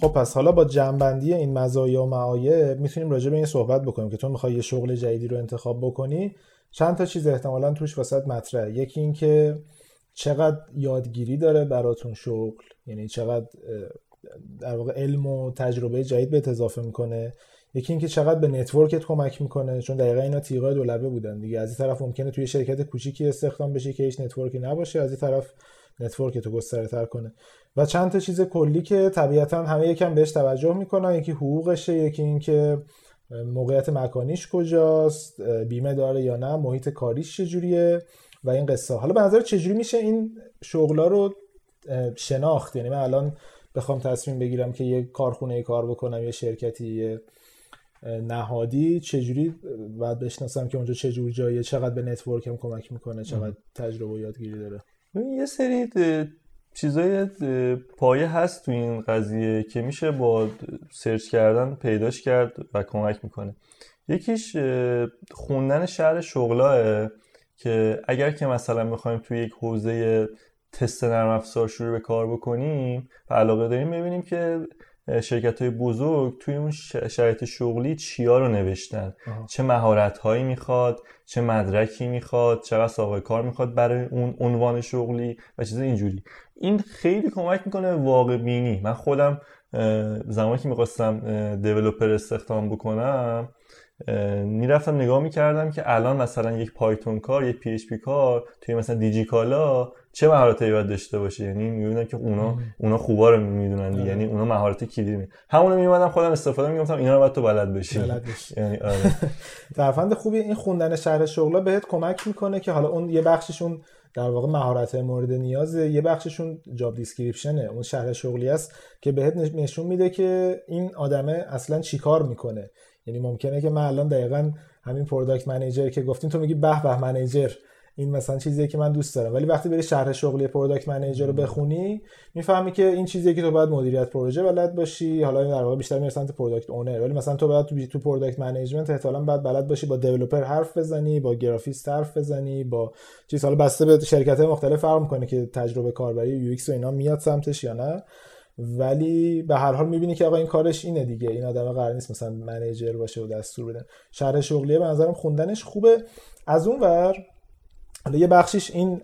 خب پس حالا با جنبندی این مزایا و معایب می‌تونیم راجع به این صحبت بکنیم که تو می‌خوای یه شغل جدیدی رو انتخاب بکنی. چند تا چیز احتمالا توش واست مطرحه. یکی این که چقدر یادگیری داره براتون شغل یعنی چقدر در واقع علم و تجربه جدید به اضافه می‌کنه. یکی اینکه چقدر به network ت کمک می‌کنه چون دقیقا اینا تیغای دولبه بودن دیگه. از این طرف ممکنه توی شرکت کوچیکی استخدام بشی که هیچ network ی نباشه. از این طرف network تو گسترده تر کنه. و چند تا چیز کلی که طبیعتا همه یکم بهش توجه می‌کنن. یکی حقوقشه یکی اینکه موقعیت مکانیش کجاست بیمه داره یا نه محیط کاریش چجوریه و این قصه حالا به نظر چجوری میشه این شغلا رو شناخت؟ یعنی من الان بخوام تصمیم بگیرم که یه کارخونه کار بکنم یه شرکتی یه نهادی چجوری باید بشناسم که اونجا چجور جاییه چقدر به نتورکم کمک می‌کنه چقدر تجربه و یادگیری داره. یه سری چیزای پایه هست تو این قضیه که میشه با سرچ کردن پیداش کرد و کمک می‌کنه. یکیش خوندن شهر شغلاه که اگر که مثلا می‌خوایم توی یک حوزه تست نرم افزار شروع به کار بکنیم و علاقه داریم ببینیم که شرکت های بزرگ توی اون شرایط شغلی چیا رو نوشتن؟ چه مهارت هایی می‌خواد؟ چه مدرکی می‌خواد؟ چقدر سابقه کار می‌خواد برای اون عنوان شغلی؟ و چیز اینجوری. این خیلی کمک می‌کنه واقع بینی. من خودم زمانی که می‌خواستم developer استخدام بکنم می‌رفتم نگاه می‌کردم که الان مثلا یک Python کار یک PHP کار توی مثلا دیجی کالا چه مهارتی باید داشته باشه؟ یعنی می‌بینن که اونا اونا خوبا رو می‌دونن آره. یعنی اونا مهارت کلیدی همونو میومدم خودم استفاده می‌گفتم اینا رو باید تو بلد بشی. یعنی آره. خوبی این خوندن شرح شغلا بهت کمک می‌کنه که حالا اون یه بخششون در واقع مهارت مورد نیازه یه بخششون job description ه اون شرح شغلی است که بهت نشون میده که این آدمه اصلا چیکار می‌کنه. یعنی ممکنه که من الان دقیقا همین product manager که گفتین تو میگی به به manager این مثلا چیزیه که من دوست دارم. ولی وقتی بری شرح شغلی product manager رو بخونی می‌فهمی که این چیزیه که تو باید مدیریت پروژه بلد باشی. حالا این در واقع بیشتر می‌رسن سمت product owner ولی مثلا تو باید تو تو product management احتمالاً باید بلد باشی با developer حرف بزنی با گرافیست حرف بزنی با چیز. حالا بسته به شرکت مختلف فرق می‌کنه که تجربه کاربری UX و اینا میاد سمتش یا نه. ولی به هر حال می‌بینی که آقا این کارش اینه دیگه. این آدم قرار نیست مثلا manager باشه و دستور بده. شرح شغلیه به نظرم خوندنش خوبه. از اون ور حالا یه بخشش این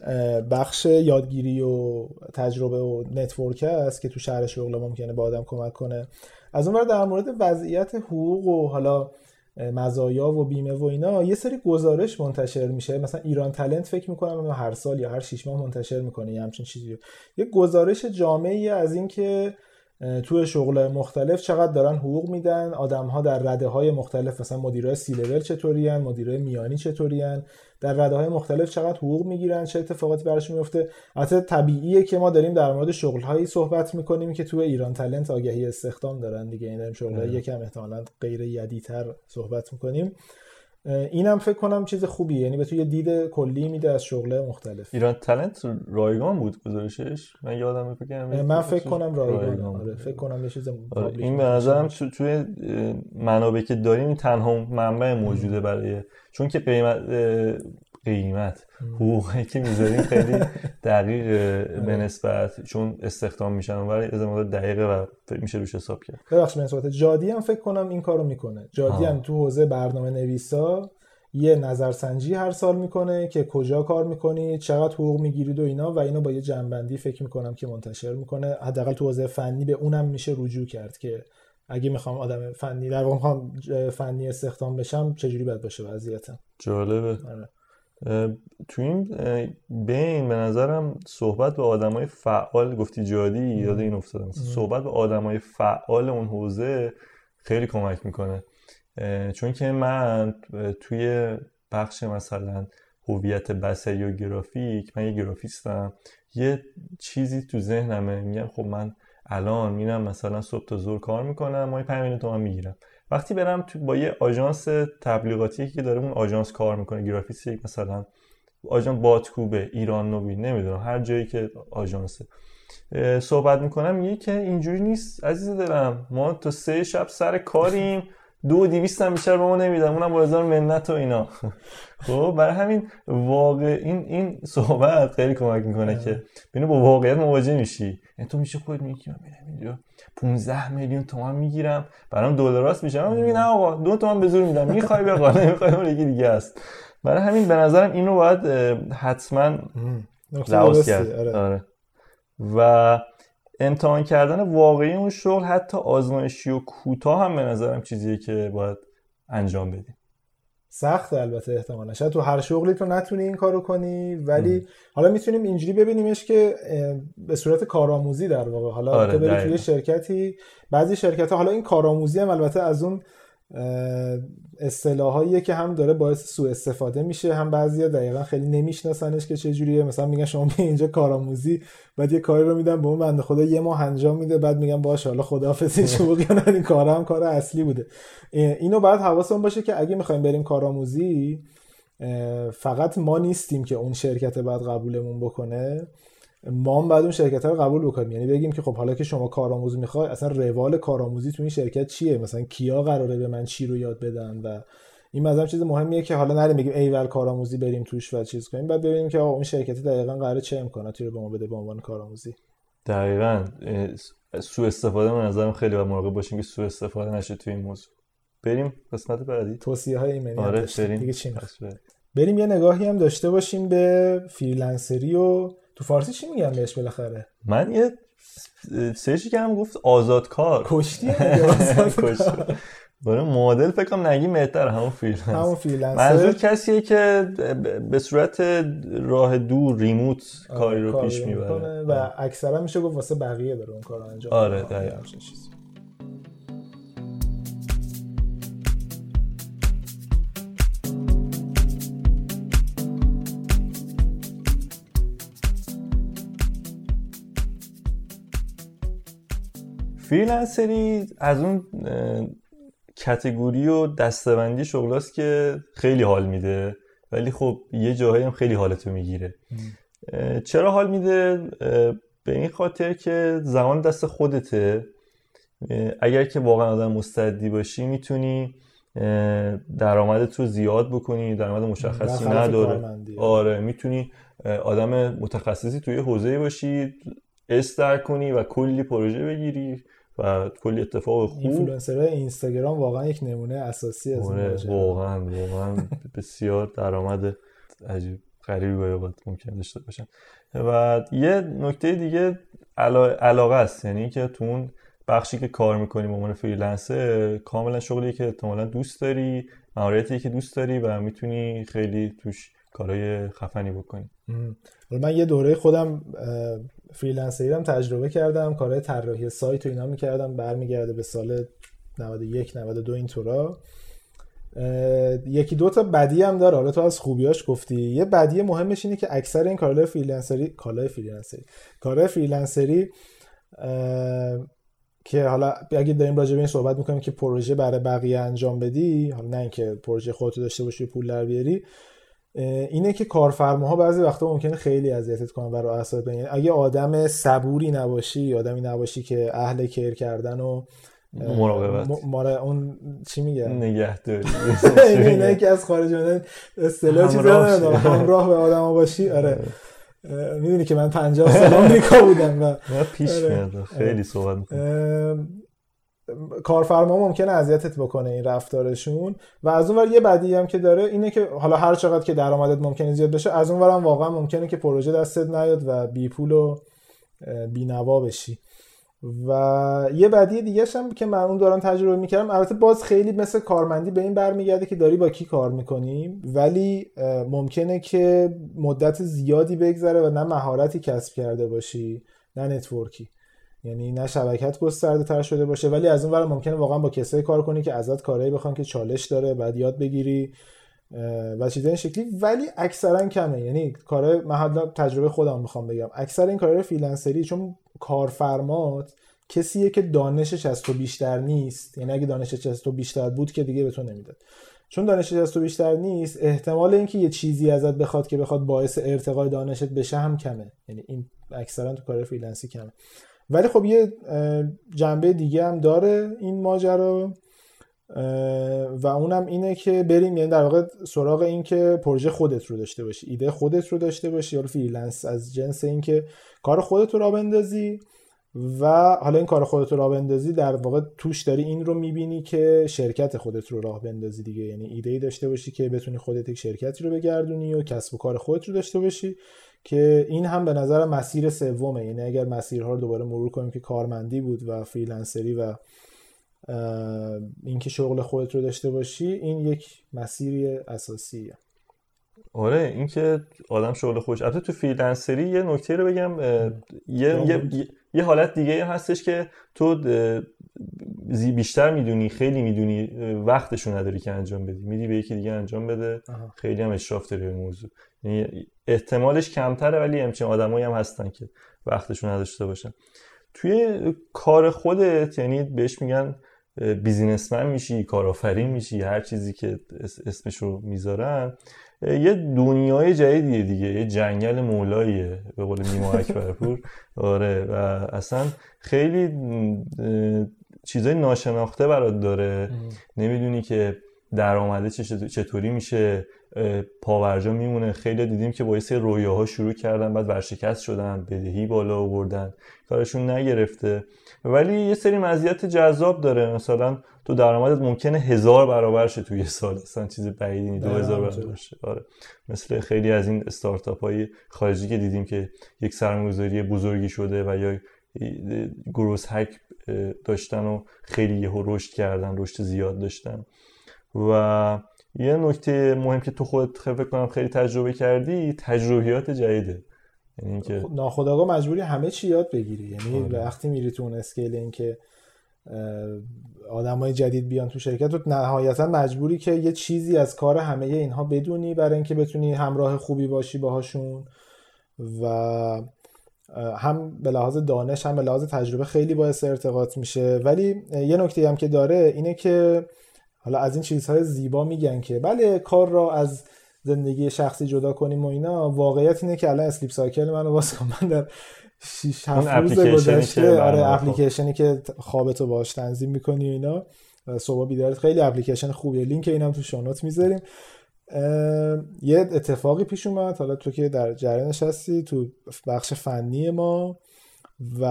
بخش یادگیری و تجربه و network است که تو شرح شغل ممکنه به آدم کمک کنه. از اون در مورد وضعیت حقوق و حالا مزایا و بیمه و اینا یه سری گزارش منتشر میشه. مثلا ایران تلنت فکر می‌کنم هر سال یا هر شیش ماه منتشر می‌کنه یه همچین چیزی یه گزارش جامعی از اینکه توی شغل مختلف چقدر دارن حقوق میدن آدم ها در رده های مختلف مثلا مدیرای سی لول چطوری مدیرای میانی چطوری در رده های مختلف چقدر حقوق می‌گیرن چه اتفاقاتی براشون میفته. البته طبیعیه که ما داریم در مورد شغل هایی صحبت می‌کنیم که توی ایران تلنت آگهی استخدام دارن دیگه. این داریم شغل. یکم احتمالاً غیر یدیتر صحبت می‌کنیم. اینم فکر کنم چیز خوبیه. یعنی به تو یه دید کلی میده از شغله مختلف. ایران تلنت رایگان بود گزارشش؟ من یادم فکر من فکر کنم رایگان آره فکر کنم یه چیز آره. این به نظرم تو توی منابع که داریم این تنها منبع موجوده برای چون که قیمت قیمت. حقوقی که می‌ذاریم خیلی دقیق به نسبت چون استخدام میشن ولی از مقدار دقیقه و میشه روش حساب کرد. ببخشید نسبت جادی هم فکر کنم این کارو می‌کنه. جادی هم تو حوزه برنامه نویسا یه نظرسنجی هر سال می‌کنه که کجا کار می‌کنید چقدر حقوق می‌گیرید و اینا و اینو با یه جنبندی فکر می‌کنم که منتشر می‌کنه. حداقل تو حوزه فنی به اونم میشه رجوع کرد که اگه می‌خوام آدم فنی در واقع می‌خوام فنی استخدام بشم چجوری باید باشه وضعیتم. جالبه. آره. تو این بین به نظرم صحبت به های فعال گفتی جادی یاد این افتادم. صحبت به های فعال اون حوزه خیلی کمک می‌کنه. چون که من توی بخش مثلا هویت بصری و گرافیک من یه گرافیستم. یه چیزی تو ذهنمه میگم خب من الان میرم مثلا صبح تا زور کار می‌کنم مای 5 میلیون تومن می‌گیرم. وقتی برم تو با یه آژانس تبلیغاتی که داره اون آژانس کار می‌کنه گرافیسی مثلا آژانس باتکوبه ایران نوبی نمی‌دونم هر جایی که آژانسه صحبت می‌کنم میگه که اینجوری نیست عزیز دلم ما تا سه شب سر کاریم. دو دیویست هم بیشتر به ما نمیدم اونم با هزار منت و اینا. خب برای همین واقع این این صحبت خیلی کمک می‌کنه که بینو با واقعیت مواجه میشی. یعنی تو میشه خود میگی من میرم اینجا 15 میلیون تومان می‌گیرم. برام دلاراست میشه. من میگم نه آقا دو تومن به زور میدم. می‌خوای بقا نمی‌خوای اون یکی دیگه است. برای همین به نظرم اینو باید حتما لحاظ کرد. آره. آره. و امتحان کردن واقعی اون شغل حتی آزمایشی و کوتاه هم به نظرم چیزیه که باید انجام بدیم. سخت البته احتمالا. شاید تو هر شغلی تو نتونی این کارو کنی ولی حالا می‌تونیم اینجوری ببینیمش که به صورت کارآموزی در واقع. حالا آره تو بری توی شرکتی بعضی شرکت ها حالا این کارآموزی هم البته از اون اصطلاحاییه که هم داره باعث سوء استفاده میشه هم بعضیا دقیقا خیلی نمیشناسنش که چه جوریه مثلا میگن شما به اینجا کارآموزی بعد یه کاری رو میدن به اون بنده خدا یه ماه انجام میده بعد میگن باشه حالا خداحافظی شما این کار هم کار اصلی بوده. اینو بعد حواسمون باشه که اگه می‌خوایم بریم کارآموزی فقط ما نیستیم که اون شرکت بعد قبولمون بکنه. ما هم بعد اون شرکت رو قبول بکنیم. یعنی بگیم که خب حالا که شما کارآموز می‌خوای اصلا روال کارآموزی تو این شرکت چیه؟ مثلا کیا قراره به من چی رو یاد بدن؟ و این مثلا چیز مهمیه که حالا نریم بگیم ایول کارآموزی بریم توش و چیز کنیم. بعد ببینیم که اون شرکتی دقیقا قراره چه امکاناتی رو به ما بده به عنوان کارآموزی. دقیقا. سوء استفاده من نظرم خیلی و مراقب باشیم که سوء استفاده نشه توی این موضوع. بریم قسمت بعدی. توصیه های ایمنی آره بریم. دیگه چی بریم یه نگاهی هم داشته باشیم به فریلنسری و تو فارسی چی میگم بهش بالاخره؟ من یه سرچی کردم گفت آزادکار کشتی کشتی. برای مدل فکر کنم نگی بهتر همون freelance همون freelance منظور کسیه که به صورت راه دور remote کاری رو پیش می‌بره. و اکثرا میشه گفت واسه بقیه داره اون کار انجام آره دقیقاً. فریلنسری از اون کتگوری و دستبندی شغلاست که خیلی حال میده. ولی خب یه جاهایی هم خیلی حالتو می‌گیره. چرا حال میده؟ به این خاطر که زمان دست خودته. اگر که واقعا آدم مستعدی باشی می‌تونی درآمدت رو زیاد بکنی درآمد مشخصی نداره. آره می‌تونی آدم متخصصی توی حوزه باشی استر کنی و کلی پروژه بگیری. و کلی اتفاق خوب. اینفلوئنسرهای اینستاگرام واقعا یک نمونه اساسی از آره واقعا واقعا. بسیار درآمد عجیب غریبی باید ممکن داشته باشن. و یه نکته دیگه علاقه است. یعنی که تو اون بخشی که کار می‌کنی به عنوان freelancer کاملا شغلی که احتمالا دوست داری مهارتی که دوست داری و می‌تونی خیلی توش کارهای خفنی بکنی. من یه دوره خودم freelancer ی هم تجربه کردم کارهای طراحی سایت و اینا می‌کردم برمیگرده به سال 91 92 اینطورا. یکی دو تا بدی هم داره. حالا تو از خوبیاش گفتی. یه بدی مهمش اینه که اکثر این کارهای freelancer ی کالای freelancer ی کارهای freelancer ی که حالا اگه داریم راجع به این صحبت می‌کنیم که پروژه برای بقیه انجام بدی حالا نه اینکه پروژه خودتو داشته باشی پول در بیاری اینه که کارفرماها بعضی وقتا ممکنه خیلی اذیتت کنن و رو اعصاب یعنی اگه آدم صبوری نباشی آدمی نباشی که اهل کیر کردن و مراقبت. اون چی میگه؟ نگهداری. اینه که از خارج اومدن اصطلاح ندارم همراه به آدم باشی. آره. می‌دونی که من 50 سال آمریکا بودم و پیش میاد خیلی صحبت کارفرما ممکنه اذیتت بکنه این رفتارشون و از اون یه بدی هم که داره اینه که حالا هر چقدر که درآمدت ممکنه زیاد بشه از اون هم واقعا ممکنه که پروژه دستت نیاد و بی پول و بی نوا بشی. و یه بدی دیگه هم که من اون دارم تجربه می‌کردم البته باز خیلی مثل کارمندی به این برمیگرده که داری با کی کار می‌کنیم ولی ممکنه که مدت زیادی بگذره و نه مهارتی کسب کرده باشی نه network ی. یعنی نه شبکت گسترده تر شده باشه ولی از اون ور ممکنه واقعا با کسایی کار کنی که ازت کارهایی بخوان که چالش داره بعد یاد بگیری و چیزای این شکلی. ولی اکثرا کمه. یعنی کار محل تجربه خودم می‌خوام بگم. اکثر این کارهای freelancer ی چون کارفرمات کسیه که دانشش از تو بیشتر نیست. یعنی اگه دانشش از تو بیشتر بود که دیگه به تو نمی‌داد. چون دانشش از تو بیشتر نیست احتمال اینکه یه چیزی ازت بخواد که بخواد باعث ارتقای دانشت بشه هم کمه. یعنی این اکثرا تو کار freelance ی کمه. ولی خب یه جنبه دیگه هم داره این ماجرا و اونم اینه که بریم یعنی در واقع سراغ این که پروژه خودت رو داشته باشی ایده خودت رو داشته باشی یا freelance از جنس این که کار خودت رو را بندازی و حالا این کار خودت رو راه بندازی در واقع توش داری این رو می‌بینی که شرکت خودت رو راه بندازی دیگه. یعنی ایده ای داشته باشی که بتونی خودت یک شرکتی رو بگردونی و کسب و کار خودت رو داشته باشی. که این هم به نظر مسیر سومه. یعنی اگر مسیرها رو دوباره مرور کنیم که کارمندی بود و freelancer ی و اینکه شغل خودت رو داشته باشی این یک مسیری اساسیه. آره اینکه آدم شغل خودش البته تو فریلنسری یه نکته رو بگم یه, یه،, یه حالت دیگه هستش که تو بیشتر می‌دونی خیلی می‌دونی وقتشو نداری که انجام بدی. میدی به یکی دیگه انجام بده. خیلی هم اشراف داری به موضوع. احتمالش کمتره ولی همچین آدمایی هم هستن که وقتشون نداشته باشن. توی کار خودت یعنی بهش میگن بیزینسمن میشی کارآفرین میشی هر چیزی که اسمش رو می‌ذارن یه دنیای جدیدیه دیگه یه جنگل مولاییه به قول نیما اکبرپور. آره و اصلا خیلی چیزای ناشناخته برات داره. نمی‌دونی که درآمده چطوری میشه. پاورجا میمونه. خیلی دیدیم که با یه رویاها شروع کردن بعد ورشکست شدن بدهی بالا آوردن. کارشون نگرفته. ولی یه سری مزیت جذاب داره. مثلا تو درآمدت ممکنه هزار برابر شه توی سال. اصلا چیز بعیدی نیست. دو هزار برابر شه. آره. مثل خیلی از این استارتاپ های خارجی که دیدیم که یک سرمایه‌گذاری بزرگی شده و یا گروس هک داشتن و خیلی یهو رشد کردن رشد زیاد داشتن. و یه نکته مهم که تو خودت فکر کنم خیلی تجربه کردی تجربیات جدیده. یعنی اینکه خب، ناخودآگاه مجبوری همه چی یاد بگیری. یعنی آره. وقتی میری تو اون اسکیل اینکه آدمای جدید بیان تو شرکت تو نهایتا مجبوری که یه چیزی از کار همه اینها بدونی برای اینکه بتونی همراه خوبی باشی باهاشون. و هم به لحاظ دانش هم به لحاظ تجربه خیلی باعث ارتقاط میشه. ولی یه نکته هم که داره اینه که حالا از این چیزهای زیبا میگن که بله کار را از زندگی شخصی جدا کنیم و اینا. واقعیت اینه که الان Sleep Cycle منو واسه من در 6 7 روز گذشته آره اپلیکیشنی که خوابتو باش تنظیم می‌کنی و اینا. صبح بیدارت. خیلی اپلیکیشن خوبیه. لینک اینم تو show note می‌ذاریم. یه اتفاقی پیش اومد. حالا تو که در جریانش هستی تو بخش فنی ما. و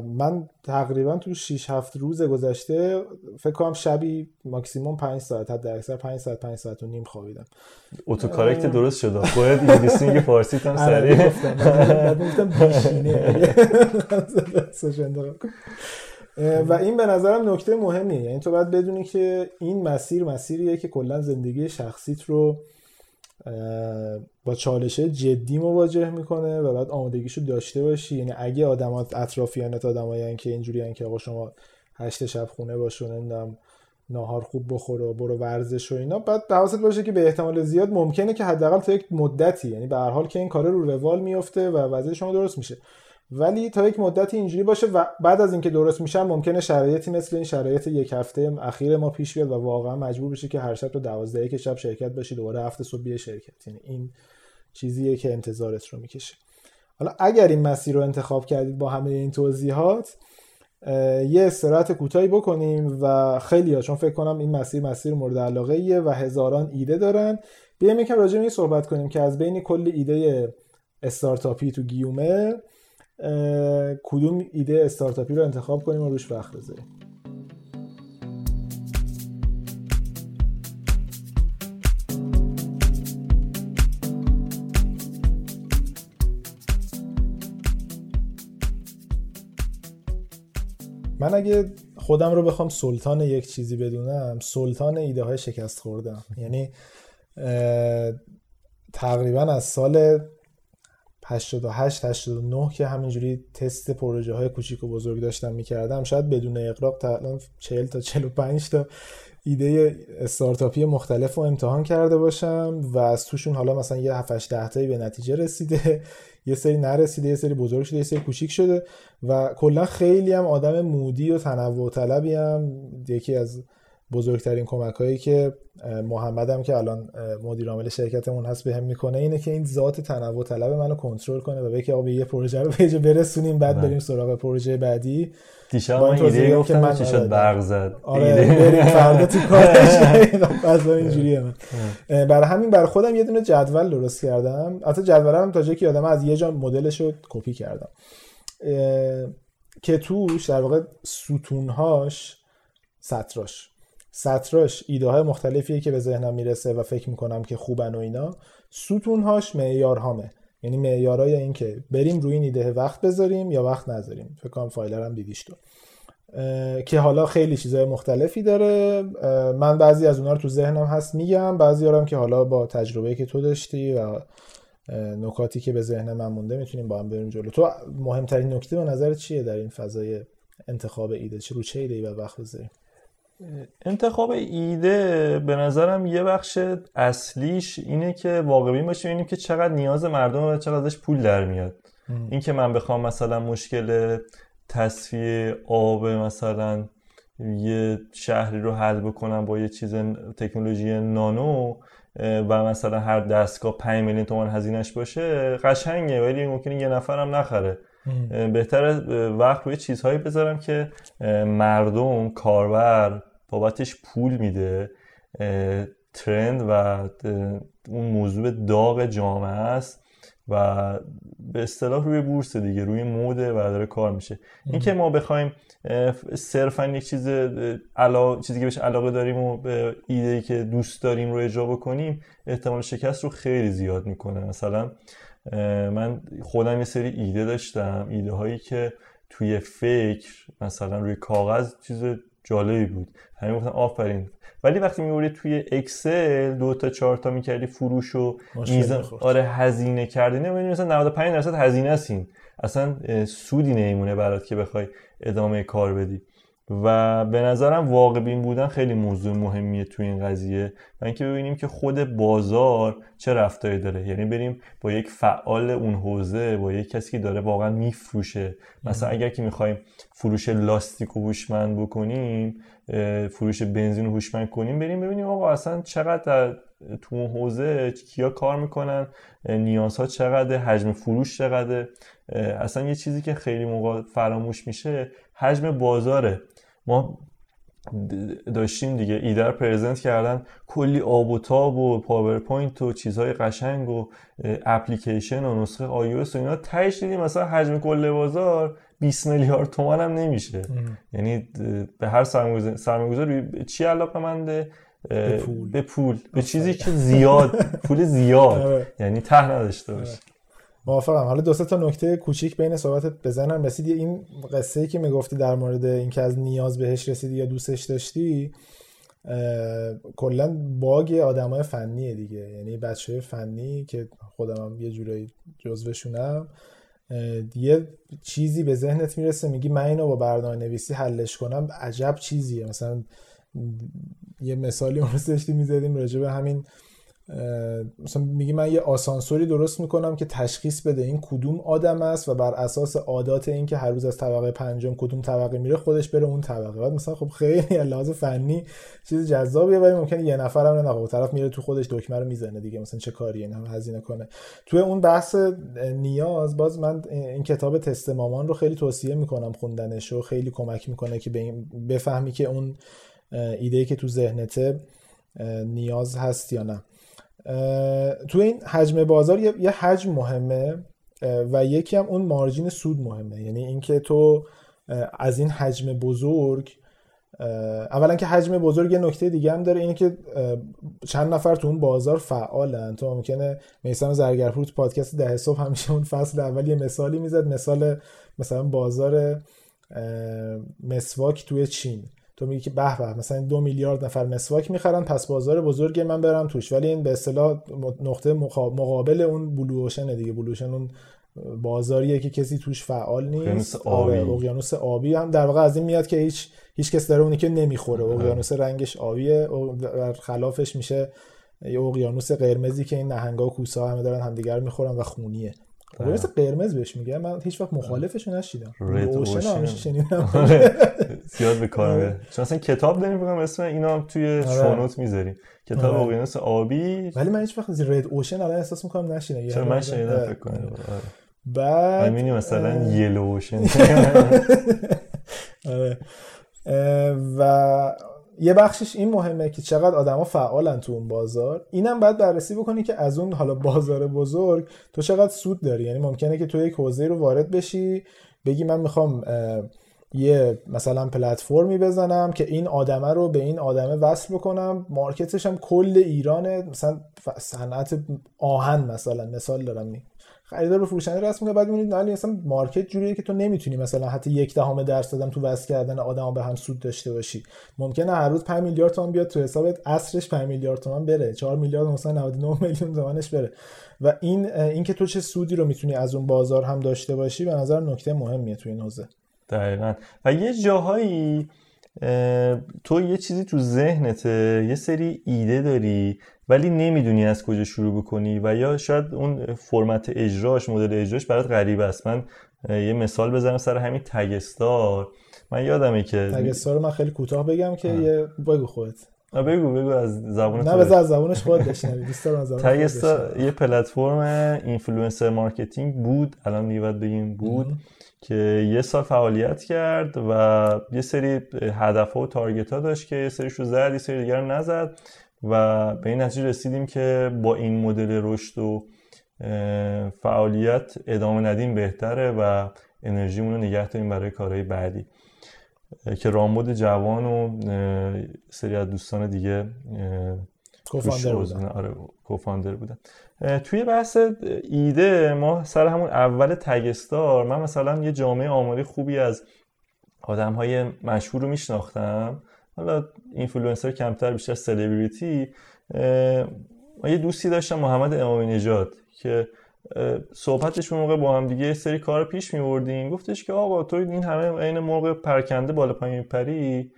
من تقریبا تو 6 7 روز گذشته فکر کنم شبی ماکسیموم 5 ساعت حد اکثر 5 ساعت 5 ساعت و نیم خوابیدم. اتو کارکت درست شد. خودت انگلیسی فارسی تام آره، سریع. بعد گفتم و این به نظرم نکته مهمیه. یعنی تو باید بدونی که این مسیر مسیریه که کلا زندگی شخصیت رو با چالش جدی مواجه می‌کنه و بعد آمادگیشو داشته باشی. یعنی اگه آدمات اطرافیانت آدمایی که اینجوری که آقا شما هشت شب خونه باش نمی‌دونم ناهار خوب بخور و برو ورزش و اینا بعد حواست باشه که به احتمال زیاد ممکنه که حداقل تا یک مدتی یعنی به هر حال که این کار رو روال میفته و وضع شما درست میشه. ولی تا یک مدتی اینجوری باشه و بعد از اینکه درست میشن ممکنه شرایطی مثل این شرایط یک هفته اخیر ما پیش بیاد و واقعا مجبور بشه که هر شب تو 12 که شب شرکت باشی دوباره هفته صبح شرکت. یعنی این چیزیه که انتظارت رو می‌کشه. حالا اگر این مسیر رو انتخاب کردید با همه این توضیحات یه استراحت کوتاهی بکنیم و خیلی ها چون فکر کنم این مسیر مسیر مورد علاقه ایه و هزاران ایده دارن. بیایم یکم راجع به این صحبت کنیم که از بین کل ایده استارتاپی تو گیومه کدوم ایده استارتاپی رو انتخاب کنیم و روش وقت بذاریم. من اگه خودم رو بخوام سلطان یک چیزی بدونم سلطان ایده های شکست خوردم یعنی تقریبا از سال 88 89 که همینجوری تست پروژه های کوچیک و بزرگ داشتم می‌کردم شاید بدون اقراق تا الان 40 تا 45 تا ایده استارتاپی مختلف رو امتحان کرده باشم و از توشون حالا مثلا یه 7 8 10 تایی به نتیجه رسیده. یه سری نرسیده یه سری بزرگ شده یه سری کوچیک شده و کلا خیلی هم آدم مودی و تنوع طلبی هم یکی از بزرگترین کمک هایی که محمد هم که الان مدیر عامل شرکتمون هست بهم می‌کنه اینه که این ذات تنوع طلب منو کنترل کنه و بگه آقا به یه پروژه رو به برسونیم بعد نه. بریم سراغ پروژه بعدی. دیشب من ایده گفتم من چی شد؟ آره. برق زد. آره بریم فردا تو کارش اینجوریه. من برای همین بر خودم یه دونه جدول درست کردم. البته جدولم تا جایی که یادم از یه جا مدلش رو کپی کردم. که توش در واقع ستونهاش سطراش سطراش ایده های مختلفیه که به ذهنم می‌رسه و فکر می‌کنم که خوبن و اینا. ستونهاش معیارهامه یعنی معیارای این که بریم روی این ایده وقت بذاریم یا وقت نذاریم. فکر کنم فایلر هم دیدیش تو که حالا خیلی چیزهای مختلفی داره. من بعضی از اونها رو تو ذهنم هست میگم. بعضی هم که حالا با تجربه که تو داشتی و نکاتی که به ذهن من مونده می‌تونیم با هم بریم جلو. تو مهمترین نکته به نظر چیه در این فضای انتخاب ایده؟ چه رو چه ایده ای وقت بذاریم؟ انتخاب ایده به نظرم یه بخش اصلیش اینه که واقعی باشه اینیم که چقدر نیاز مردم و چقدر ازش پول در میاد. این که من بخوام مثلا مشکل تصفیه آب مثلا یه شهری رو حل بکنم با یه چیز تکنولوژی نانو و مثلا هر دستگاه 5 میلیون تومان هزینهش باشه قشنگه ولی ممکنه یه نفرم نخره. بهتره وقت روی چیزهایی بذارم که مردم کاربر بابتش پول میده ترند و اون موضوع داغ جامعه است و به اصطلاح روی بورس دیگه روی موده و داره کار میشه. اینکه ما بخوایم صرفا یک چیز علا... چیزی که بهش علاقه داریم و به ایده که دوست داریم رو اجرا بکنیم احتمال شکست رو خیلی زیاد می‌کنه. مثلا من خودم یه سری ایده داشتم ایده هایی که توی فکر مثلا روی کاغذ چیز جالبی بود. همین گفتم آفرین. ولی وقتی میوری توی اکسل دو تا چهار تا می‌کردی فروش و میزان آره هزینه کردی نمی‌دونی مثلا 95 درصد هزینه هستین اصلا سودی نمیمونه برات که بخوای ادامه کار بدی. و به نظرم واقع بین بودن خیلی موضوع مهمیه توی این قضیه و اینکه ببینیم که خود بازار چه رفتاری داره. یعنی بریم با یک فعال اون حوزه با یک کسی که داره واقعا میفروشه. مثلا اگر که می‌خوایم فروش لاستیک و هوشمند بکنیم فروش بنزین و هوشمند کنیم بریم ببینیم آقا اصلا چقدر تو اون حوزه کیا کار می‌کنن نیازها چقدر حجم فروش چقدر اصلا یه چیزی که خیلی موقع فراموش میشه حجم بازاره. ما داشتیم دیگه ایده رو present کردن. کلی آب و تاب و PowerPoint و چیزهای قشنگ و اپلیکیشن و نسخه iOS و اینا تهش دیدیم مثلا حجم کل بازار 20 میلیارد تومان هم نمیشه. یعنی به هر سرمایه‌گذار چی علاقه منده؟ به پول. به, پول. به چیزی که زیاد. پول زیاد. آره. یعنی ته نداشته باشه موافقم. حالا دو تا نکته کوچیک بین صحبتت بزنم. رسید این قصه ای که می‌گفتی در مورد اینکه از نیاز بهش رسیدی یا دوستش داشتی کلا باگ آدمای فنیه دیگه. یعنی بچه فنی که خودم هم یه جورایی جزوشونم یه چیزی به ذهنت می‌رسه میگی من اینو با برنامه نویسی حلش کنم عجب چیزیه. مثلا یه مثالی اون رو می‌زدیم راجع به همین مثلا میگی من یه آسانسوری درست می‌کنم که تشخیص بده این کدوم آدم است و بر اساس عادات این که هر روز از طبقه پنجم کدوم طبقه میره خودش بره اون طبقه. بعد مثلا خب خیلی لحاظ فنی چیز جذابیه ولی ممکنه یه نفر هم نه طرف میره تو خودش دکمه رو می‌زنه دیگه مثلا چه کاری این هم هزینه کنه. توی اون بحث نیاز باز من این کتاب تست مامان رو خیلی توصیه می‌کنم خوندنش و خیلی کمک می‌کنه که بفهمی که اون ایده که تو ذهنته نیاز هست یا نه. تو این حجم بازار یه حجم مهمه و یکی هم اون مارجین سود مهمه. یعنی اینکه تو از این حجم بزرگ اولا که حجم بزرگ یه نکته دیگه هم داره اینه که چند نفر تو اون بازار فعالن. تو ممکنه میسم زرگرپور تو پادکست ده صبح همیشه اون فصل اول یه مثالی می‌زد. مثال مثلا بازار مسواک توی چین. تو میگی که به به مثلا دو میلیارد نفر مسواک می‌خرن پس بازار بزرگ من برم توش. ولی این به اصطلاح نقطه مقابل اون بلوشن دیگه. بلوشن اون بازاریه که کسی توش فعال نیست. آره، اقیانوس آبی. آبی هم در واقع از این میاد که هیچ هیچ کس داره اونی که نمی‌خوره. اقیانوس رنگش آبیه. و خلافش میشه یه اقیانوس قرمزی که این نهنگا و کوسا همه دارن همدیگر می‌خورن و خونیه. مثل قرمز بهش میگه من هیچ وقت مخالفش نشیدم. اوشن همیشه شنیدم. زیاد به کار میره چون اصلا کتاب داریم بگم اسم اینا هم توی آره. شونوت می‌ذاریم. کتاب آره. اقیانوس آبی. ولی من هیچ وقت رد اوشن الان احساس می‌کنم نشیدم چرا من شنیدم؟ فکر کنم. بعد من مثلا یلو اوشن آره. و یه بخشش این مهمه که چقدر آدما فعالن تو اون بازار. اینم باید بررسی بکنی که از اون حالا بازار بزرگ تو چقدر سود داری. یعنی ممکنه که تو یک حوزه رو وارد بشی بگی من می‌خوام یه مثلا پلتفرمی بزنم که این آدمه رو به این آدمه وصل بکنم. مارکتش هم کل ایرانه مثلا صنعت آهن مثلا مثال دارم. خریدار به فروشنده رسم می‌کنه. بعد می‌بینید نه مثلا مارکت جوریه که تو نمی‌تونی مثلا حتی یک دهم درصد هم تو وصل کردن آدما به هم سود داشته باشی. ممکنه هر روز 5 میلیارد تومان بیاد تو حسابت اصرش 5 میلیارد تومان بره. 4 میلیارد مثلا 99 میلیون تومانش بره. و این اینکه تو چه سودی رو می‌تونی از اون بازار هم داشته باشی به نظر نکته مهمیه تو این حوزه. دقیقا. و یه جاهایی تو یه چیزی تو ذهنته یه سری ایده داری ولی نمی‌دونی از کجا شروع بکنی و یا شاید اون فرمت اجراش مدل اجراش برات غریب است. من یه مثال بزنم سر همین تگستار. من یادمه که تگستار رو من خیلی کوتاه بگم که یه بگو خودت. بگو بگو از زبون نه بذار از زبونش خود بشنوی. دوست دارم از تگستار یه پلتفرم influencer marketing بود. الان دیگه باید بگیم بود. که یه سال فعالیت کرد و یه سری هدف و target ها داشت که یه سریش رو زد یه سری دیگر نزد و به این نتیجه رسیدیم که با این مدل رشد و فعالیت ادامه ندیم بهتره و انرژیمون رو نگه داریم برای کارهای بعدی. که رامبد جوان و سری از دوستان دیگه co-founder بودن. آره co-founder بودن. توی بحث ایده ما سر همون اول تگستار من مثلا یه جامعه آماری خوبی از آدم های مشهور رو میشناختم. حالا اینفلوئنسر کمتر بیشتر سلبریتی یه دوستی داشتم محمد امامی نژاد که صحبتش موقع با هم دیگه سری کار پیش میوردیم گفتش که آقا تو این همه عین مرغ پرکنده بالا پایین پری.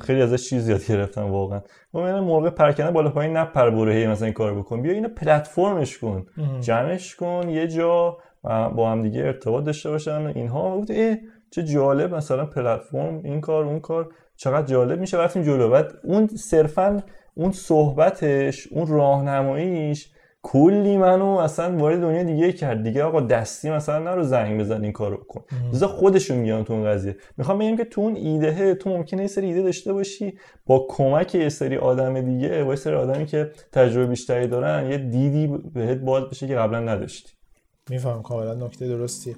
خیلی ازش چیز یاد گرفتم واقعا. من مرغ پرکنده بالا پایین نپر برو مثلا این کار بکن. بیا اینو پلتفرمش کن. جمعش کن یه جا با هم دیگه ارتباط داشته باشن اینها. گفت ای چه جالب مثلا پلتفرم این کار اون کار. چقدر جالب میشه. رفتیم جلو. بعد اون صرفا اون صحبتش اون راهنماییش کلی منو اصلا وارد دنیا دیگه کرد. دیگه آقا دستی مثلا نرو زنگ بزن این کارو بکن بذار خودشون میان تو اون قضیه. می‌خوام بگم که تو اون ایده تو ممکنه یه سری ایده داشته باشی با کمک یه سری آدم دیگه با یه سری آدمی که تجربه بیشتری دارن یه دیدی بهت باز بشه که قبلا نداشتی. میفهم کاملا نکته درستیه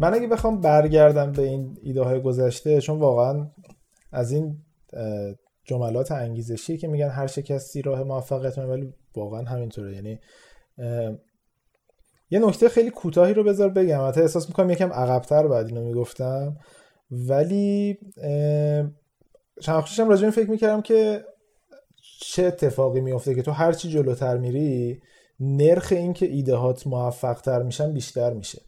من اگه بخوام برگردم به این ایده های گذشته چون واقعا از این جملات انگیزشی که میگن هر شکستی راه موفقیت ولی واقعا همینطوره. یعنی یه نکته خیلی کوتاهی رو بذار بگم. حتی احساس می‌کنم یکم عقبتر بعد اینو می‌گفتم. ولی چند وقتشم راجع فکر می‌کردم که چه اتفاقی میفته که تو هرچی جلوتر میری نرخ این که ایدهات موفق تر میشن بیشتر میشه.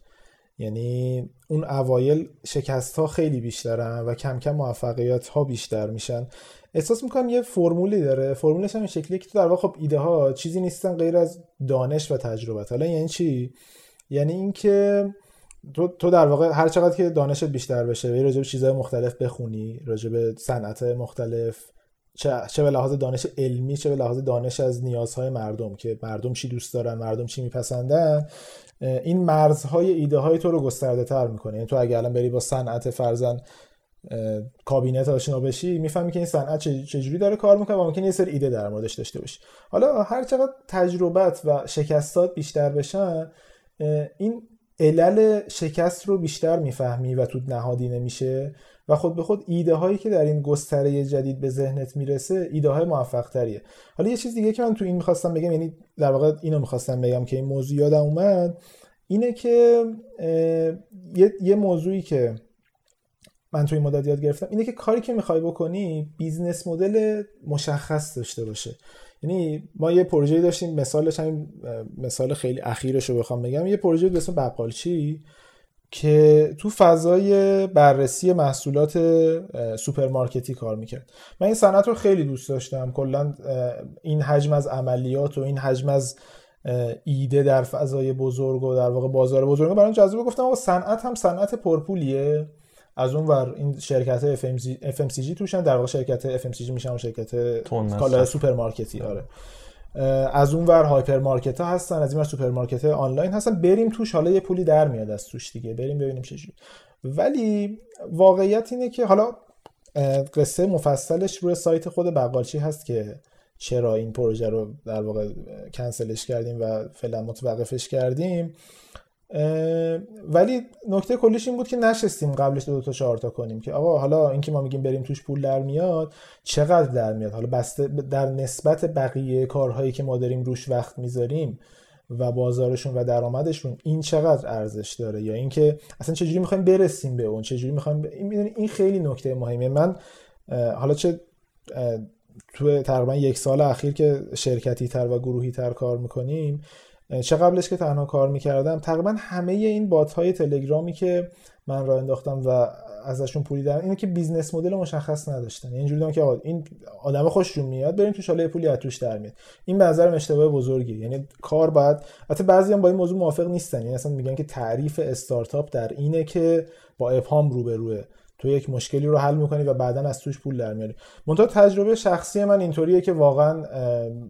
یعنی اون اوایل شکست ها خیلی بیشترن و کم کم موفقیت ها بیشتر میشن. احساس می‌کنم یه فرمولی داره. فرمولش هم این شکلیه که تو در واقع خب ایده ها چیزی نیستن غیر از دانش و تجربه حالا یعنی چی؟ یعنی اینکه تو تو در واقع هر چقدر که دانشت بیشتر بشه و راجع به چیزهای مختلف بخونی راجع به صنعت مختلف چه چه به لحاظ دانش علمی چه به لحاظ دانش از نیازهای مردم که مردم چی دوست دارن مردم چی میپسندن این مرزهای ایده های تو رو گسترده تر می‌کنه. یعنی تو اگه الان بری با صنعت فرزن کابینت آشنا بشی می‌فهمی که این صنعت چجوری داره کار می‌کنه و ممکنه یه سری ایده در موردش داشته باشی. حالا هر چقدر تجربت و شکستات بیشتر بشن این علل شکست رو بیشتر می‌فهمی و تو نهادی نمیشه. و خود به خود ایده هایی که در این گستره جدید به ذهنت می‌رسه ایده های موفق تریه حالا یه چیز دیگه که من تو این می‌خواستم بگم یعنی در واقع اینو می‌خواستم بگم که این موضوع یادم اومد اینه که یه،, موضوعی که من توی این مدت یاد گرفتم اینه که کاری که می‌خوای بکنی business model مشخص داشته باشه. یعنی ما یه پروژه داشتیم مثالش همین مثال خیلی اخیرش رو بخوام بگم. یه پروژه به اسم بقالچی. که تو فضای بررسی محصولات سوپرمارکتی کار می‌کرد. من این صنعت رو خیلی دوست داشتم. کلا این حجم از عملیات و این حجم از ایده در فضای بزرگ و در واقع بازار بزرگ برای جذاب گفتم آقا صنعت هم صنعت پرپولیه. از اون ور این شرکت FMCG توشن در واقع شرکت FMCG میشن و شرکت کالا سوپرمارکتی آره. از اون ور hypermarket ها هستن از این ور سوپرمارکت آنلاین هستن. بریم توش حالا یه پولی در میاد از توش دیگه. بریم ببینیم چجوری ولی واقعیت اینه که حالا قصه مفصلش روی سایت خود بقالچی هست که چرا این پروژه رو در واقع کنسلش کردیم و فعلا متوقفش کردیم. ولی نکته کلیش این بود که نشستیم قبلش دو, تا چهار تا کنیم که آقا حالا اینکه ما میگیم بریم توش پول در میاد چقدر در میاد؟ حالا بسته در نسبت بقیه کارهایی که ما داریم روش وقت می‌ذاریم و بازارشون و درآمدشون این چقدر ارزش داره؟ یا اینکه اصلا چجوری می‌خوایم برسیم به اون؟ چجوری می‌خوایم ب... این خیلی نکته مهمه. من حالا چه تو تقریبا یک سال اخیر که شرکتی تر و گروهی تر کار می‌کنیم چه قبلش که تنها کار می‌کردم تقریبا همه این bot های تلگرامی که من راه انداختم و ازشون پولی دارن اینه که business model مشخص نداشتن. یعنی اینجوری که آقا این آدم خوششون میاد بریم تو حالا پولی از در میاد. این به نظرم اشتباه بزرگی یعنی کار باید البته بعضی هم با این موضوع موافق نیستن. یعنی اصلا میگن که تعریف استارتاپ در اینه که با ابهام روبروه. تو یک مشکلی رو حل می‌کنی و بعدا از توش پول در میاری. منتها تجربه شخصی من اینطوریه که واقعا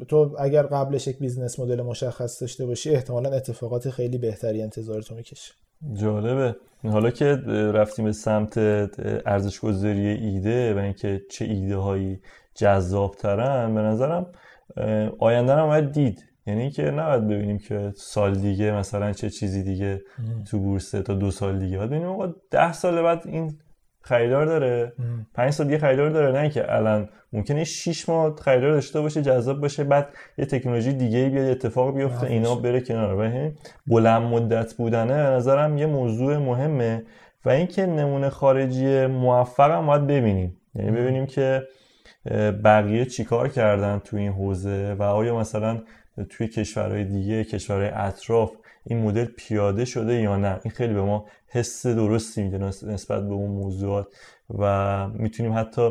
تو اگر قبلش یک business model مشخص داشته باشی احتمالا اتفاقات خیلی بهتری انتظارتو می‌کشه جالبه. حالا که رفتیم به سمت ارزش گذاری ایده و اینکه چه ایده هایی جذاب ترن به نظرم آینده هم باید دید. یعنی اینکه نباید ببینیم که سال دیگه مثلا چه چیزی دیگه تو بورسه تا دو سال دیگه. باید ببینیم آقا ده سال بعد این خریدار داره. پنج سال دیگه خریدار داره نه که الان. ممکنه 6 ماه خریدار داشته باشه جذاب باشه بعد یه تکنولوژی دیگه بیاد اتفاق بیفته اینا بره کنار. و بلند مدت بودنه به نظرم یه موضوع مهمه. و اینکه نمونه خارجی موفق هم باید ببینیم. یعنی ببینیم که بقیه چیکار کردن تو این حوزه و آیا مثلا توی کشورهای دیگه کشورهای اطراف این مدل پیاده شده یا نه؟ این خیلی به ما حس درستی میده نسبت به اون موضوعات و می‌تونیم حتی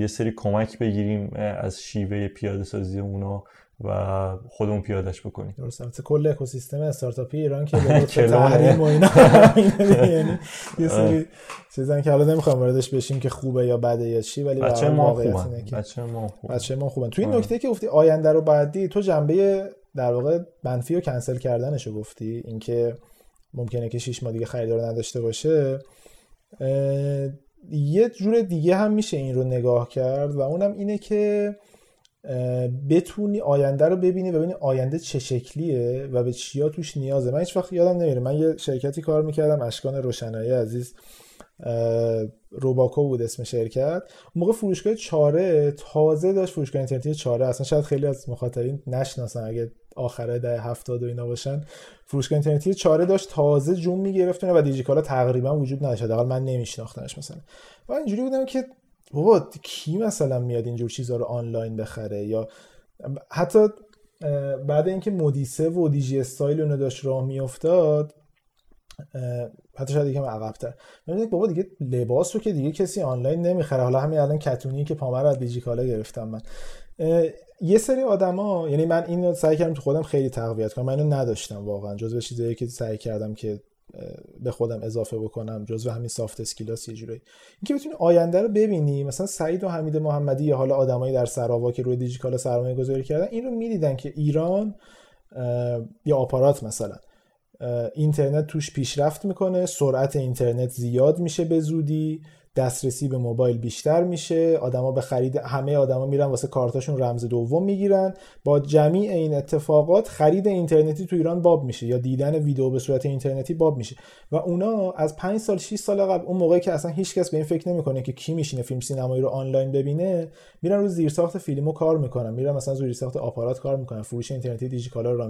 یه سری کمک بگیریم از شیوه پیاده سازی اونا و خودمون پیادش بکنیم. درست البته کل اکوسیستم استارتاپی ایران که به تحریم و اینا. یعنی یه سری چیزن که حالا نمی‌خوام واردش بشیم که خوبه یا بده یا چی ولی بچه ما خوبن. بچه ما خوبن. بچه ما خوبن. تو این نکته که گفتی آینده رو بعدی تو جنبه در واقع منفی و کنسل کردنش رو گفتی؟ اینکه ممکنه که شیش ماه دیگه خریدار نداشته باشه. یه جور دیگه هم میشه این رو نگاه کرد و اونم اینه که بتونی آینده رو ببینی و ببینی آینده چه شکلیه و به چیا توش نیازه. من هیچ وقت یادم نمیره. من یه شرکتی کار می‌کردم اشکان روشنایی عزیز. روباکو بود اسم شرکت اون موقع فروشگاه چاره تازه داشت فروشگاه اینترنتی چاره. اصلا شاید خیلی از مخاطبین نشناسن. اگه آخره ده هفتاد و اینا باشن فروشگاه اینترنتی چاره داشت. تازه جون می‌گرفت و دیجیکالا تقریبا وجود نداشت. حداقل من نمیشناختمش مثلا. و اینجوری بودم که بابا کی مثلا میاد اینجور چیزها رو آنلاین بخره؟ یا حتی بعد اینکه مودیسه و دیجی استایل اونو داشت راه میافتاد حتی شاید یکم عقب‌تر. می‌بینید بابا دیگه لباس رو که دیگه کسی آنلاین نمی‌خره. حالا همین الان کتونی که پامه رو از دیجیکالا گرفتم من. یه سری آدما یعنی من اینو سعی کردم تو خودم خیلی تقویت کنم. من اینو نداشتم واقعا. جزو چیزایی که سعی کردم که به خودم اضافه بکنم جزو همین soft skill هاست یه جوری اینکه بتونی آینده رو ببینی مثلا سعید و حمید محمدی یا حالا آدمایی در سراوا که روی دیجیکالا سرمایه گذاری کردن این رو می‌دیدن که ایران یا آپارات مثلا. اینترنت توش پیشرفت می‌کنه سرعت اینترنت زیاد میشه به زودی. دسترسی به موبایل بیشتر میشه. آدما به خرید همه آدما میرن واسه کارتاشون رمز دوم می‌گیرن. با جمیع این اتفاقات خرید اینترنتی تو ایران باب میشه یا دیدن ویدیو به صورت اینترنتی باب میشه. و اونا از 5 سال 6 سال قبل اون موقعی که اصلا هیچکس به این فکر نمی‌کنه که کی میشینه فیلم سینمایی رو آنلاین ببینه میرن رو زیرساخت فیلمو کار می‌کنن. میرن مثلا رو زیرساخت آپارات کار می‌کنن فروش اینترنتی دیجیکالا رو راه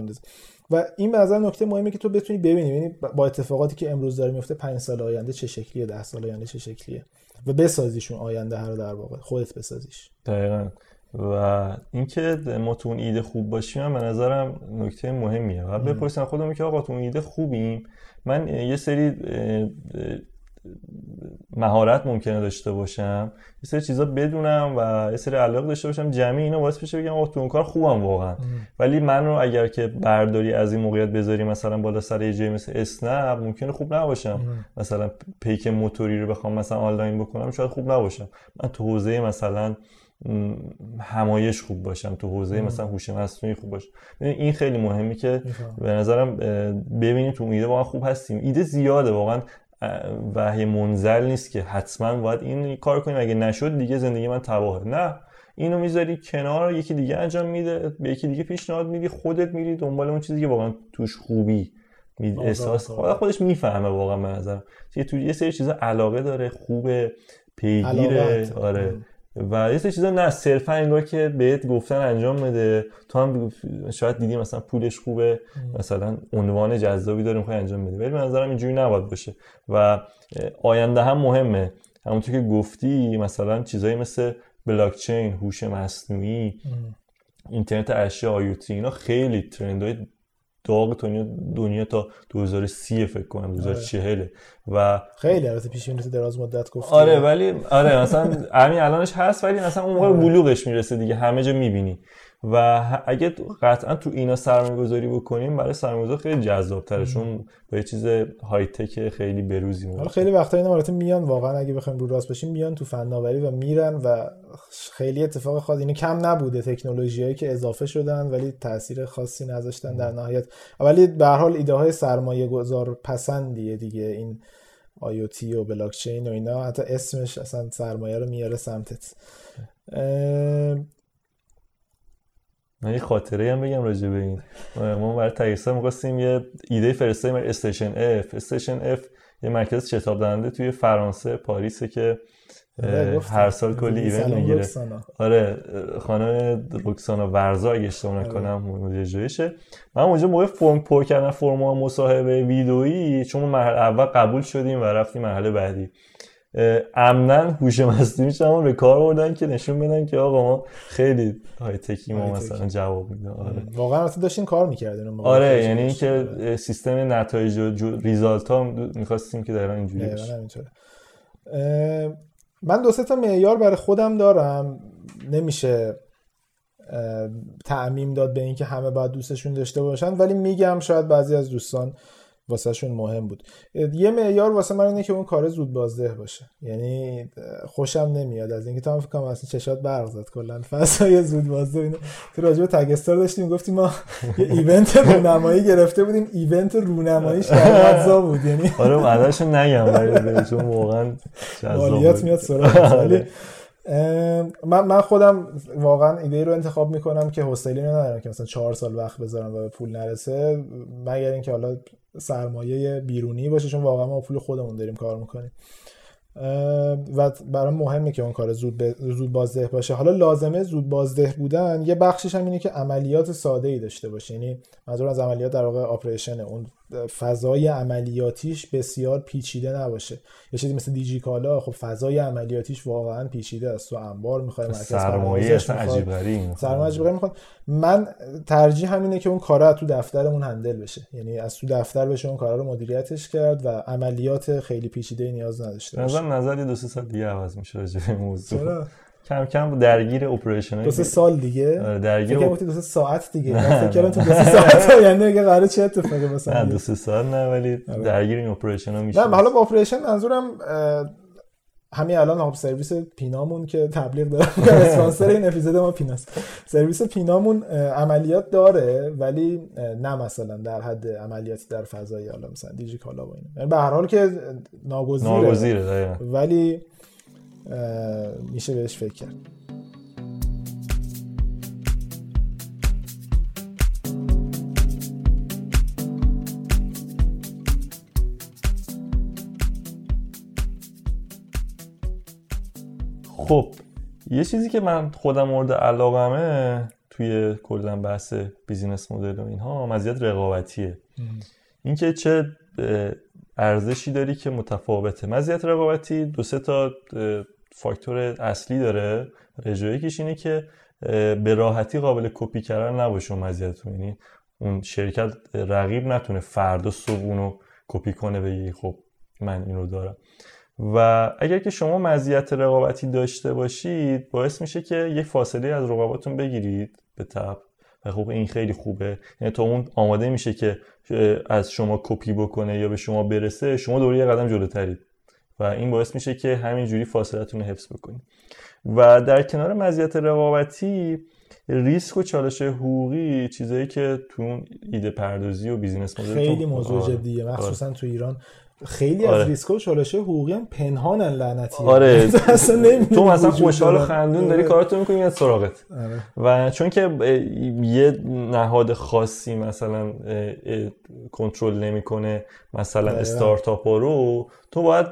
و این به نکته مهمه که تو بتونی ببینی یعنی با اتفاقاتی که امروز داره میفته 5 سال آینده چه شکلیه 10 سال آینده چه شکلیه؟ و بسازیشون آینده هر در واقع خودت بسازیش. دقیقا. و اینکه ما تو اون ایده خوب باشیم به نظرم نکته مهمیه. و بپرسن خودم که آقا تو اون ایده خوبیم؟ من یه سری مهارت ممکنه داشته باشم. یه سری چیزا بدونم و یه سری علاقه داشته باشم. جمعی اینا باعث بشه بگم تو اون کار خوبم واقعا. ولی من رو اگر که برداری از این موقعیت بذاری مثلا بالا سر یه جای مثل اسنپ ممکنه خوب نباشم. مثلا پیک موتوری رو بخوام مثلا آنلاین بکنم شاید خوب نباشم. من تو حوزه مثلا همایش خوب باشم. تو حوزه مثلا هوش مصنوعی خوب باشم. این خیلی مهمی که به نظرم ببینیم تو ایده واقعا خوب هستیم. ایده زیاده. واقعا وحی منزل نیست که حتما باید این کار کنیم. اگه نشد دیگه زندگی من تباهه نه. اینو می‌ذاری کنار یکی دیگه انجام میده به یکی دیگه پیشنهاد میدی خودت میری دنبال اون چیزی که واقعا توش خوبی احساس خدا خودش می‌فهمه واقعا به نظر تو یه سری چیزا علاقه داره خوبه پیگیره. آره. و یه سری چیزا نه صرفا انگار که بهت گفتن انجام بده. تو هم شاید دیدی مثلا پولش خوبه مثلا عنوان جذابی داره می‌خوای انجام بده. ولی به نظرم اینجوری نباید باشه. و آینده هم مهمه. همونطور که گفتی مثلا چیزایی مثل بلاکچین هوش مصنوعی اینترنت اشیا آیوتی اینا خیلی ترندهای داغ دنیا دنیا تا 2030 فکر کنم 2040 و خیلی البته پیش بینی دراز مدت گفت آره ولی آره مثلا همین الانش هست ولی مثلا اون موقع بلوغش می‌رسه دیگه همه جا می‌بینی. و اگه قطعا تو اینا سرمایه گذاری بکنیم برای سرمایه خیلی جذاب تره چون با یه چیز های تک خیلی بروزی حالا خیلی وقتا اینا البته میان واقعا اگه بخوایم رو راست باشیم میان تو فناوری و میرن و خیلی اتفاق خاصی اینه کم نبوده تکنولوژیایی که اضافه شدن ولی تاثیر خاصی نذاشتن در نهایت. ولی به هر حال ایده های سرمایه گذار پسندیه دیگه این آیوتی و بلاکچین و اینا. حتی اسمش اصلا سرمایه رو میاره سمتت. من یه خاطره هم بگم راجع به این. ما برای تایسا می‌خواستیم یه ایده فرستادیم برای استیشن اف. استیشن اف یه مرکز شتاب دهنده توی فرانسه پاریسه که آره، هر سال کلی ایونت می‌گیره. آره خانم رکسانا ورزا اگه اشتباه آره. نکنم مدیر من اونجا موقع فرم پر کردن فرم مصاحبه ویدئویی چون مرحله اول قبول شدیم و رفتیم مرحله بعدی. عمدن هوش مصنوعی میشم به کار بردن که نشون بدن که آقا ما خیلی های تکی ما مثلا جواب میدن آره. واقعا مثلا داشتین کار می‌کردین آره یعنی اینکه سیستم نتایج و ریزالت ها می‌خواستیم که دقیقا اینجوری بشه من دو سه تا معیار برای خودم دارم. نمیشه تعمیم داد به اینکه همه باید دوستشون داشته باشن ولی میگم شاید بعضی از دوستان واسهشون مهم بود. یه معیار واسه من اینه که اون کار زود بازده باشه. یعنی خوشم نمیاد. از اینکه تو هم فکر اصلا چشات برق زد. کلا فضای زود بازده اینه تو راجع به تگستار داشتیم گفتیم ما یه ایونت رونمایی گرفته بودیم. ایونت رونماییش در بود. یعنی آره بعدش نگم. ولی چون واقعا مالیات میاد سراغ ولی من من خودم واقعا ایده رو انتخاب می‌کنم که حوصله ندارم که مثلا چهار سال وقت بذارم و به پول نرسه. مگر اینکه حالا سرمایه بیرونی باشه چون واقعا ما پول خودمون داریم کار می‌کنیم. و برای مهمه که اون کار زود, زود بازده باشه. حالا لازمه زود بازده بودن یه بخشش هم اینه که عملیات ساده ای داشته باشه. یعنی منظور از عملیات در واقع operation اون فضای عملیاتیش بسیار پیچیده نباشه. یه چیزی مثل دیجی کالا خب فضای عملیاتیش واقعا پیچیده است. تو انبار می‌خوای مرکز سرمایه عجیب غریب سرمایه می‌خواد من ترجیح همینه که اون کارا تو دفترمون handle بشه. یعنی از تو دفتر بشه اون کارا رو مدیریتش کرد و عملیات خیلی پیچیده نیاز نداشته باشه. نظر نظر دو سه سال دیگه عوض میشه راجع موضوع. کم کم درگیر operation دو سه سال دیگه. آره، درگیر فکر دو سه ساعت دیگه. فکر کردم تو دو سه ساعت آینده دیگه قراره چه اتفاقی مثلا نه دو سه سال نه ولی آره. درگیر این operation ها میشه نه حالا با operation منظورم همین الان هاب سرویس پینامون که تبلیغ داره. اسپانسر این اپیزود ما پیناست. سرویس پینامون عملیات داره ولی نه مثلا در حد عملیات در فضای حالا مثلا دیجی کالا و اینا. یعنی به هر حال که ناگزیره. ناگزیره ولی میشه بهش فکر کرد. خب یه چیزی که من خودم مورد علاقمه توی کلا بحث business model و اینها مزیت رقابتیه. اینکه چه ارزشی داری که متفاوته. مزیت رقابتی دو سه تا فاکتور اصلی داره یکیش اینه که به راحتی قابل کپی کردن نباشه اون مزیتتون. یعنی اون شرکت رقیب نتونه فردا صبح اونو کپی کنه بگی خب من اینو دارم. و اگر که شما مزیت رقابتی داشته باشید باعث میشه که یک فاصله از رقاباتون بگیرید به تب و خب این خیلی خوبه. یعنی تا اون آماده میشه که از شما کپی بکنه یا به شما برسه شما دوری یه قدم جلوترید. و این باعث میشه که همینجوری فاصلتون رو حفظ بکنید و در کنار مزیت رقابتی ریسک و چالش حقوقی چیزایی که تو اون ایده پردازی و business model خیلی موضوع جدیه. مخصوصا آره. تو ایران خیلی آره. از ریسک و چالش حقوقی هم پنهانن لعنتی آره تو مثلا خوشحال و خندون داری آره. کاراتو می‌کنی از سراغت آره. و چون که یه نهاد خاصی مثلا کنترل نمی‌کنه مثلا استارتاپ رو تو باید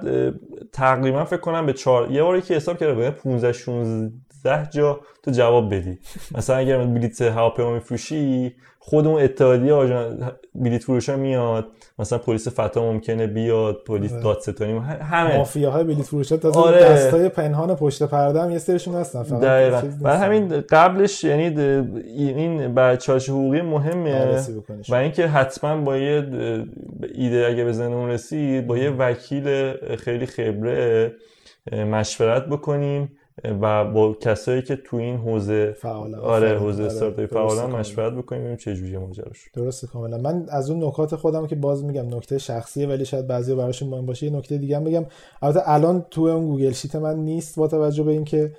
تقریبا فکر کنم به چهار یه باری که حساب کرده 15 16 16 جا تو جواب بدی مثلا اگر بلیت هواپیما میفروشی خود اون اتحادیه آژان بلیت فروشا میاد مثلا پلیس فتا ممکنه بیاد پلیس آره. دادستانی همه مافیاهای بلیت فروشا تازه آره. دستای پنهان پشت پرده هم یه سریشون هستن فقط دقیقا برای. همین قبلش یعنی این بچه‌هاش حقوقی مهمه. و اینکه حتما با یه ایده اگه به ذهنمون رسید با یه وکیل خیلی خبره مشورت بکنیم و با کسایی که تو این حوزه فعالن. آره. حوزه آره. استارتاپی فعالن. مشورت بکنیم ببینیم چه جوریه ماجراش درسته کاملا من از اون نکات خودم که باز میگم نکته شخصیه ولی شاید بعضی براشون مهم باشه یه نکته دیگه هم بگم البته الان تو اون گوگل شیت من نیست با توجه به اینکه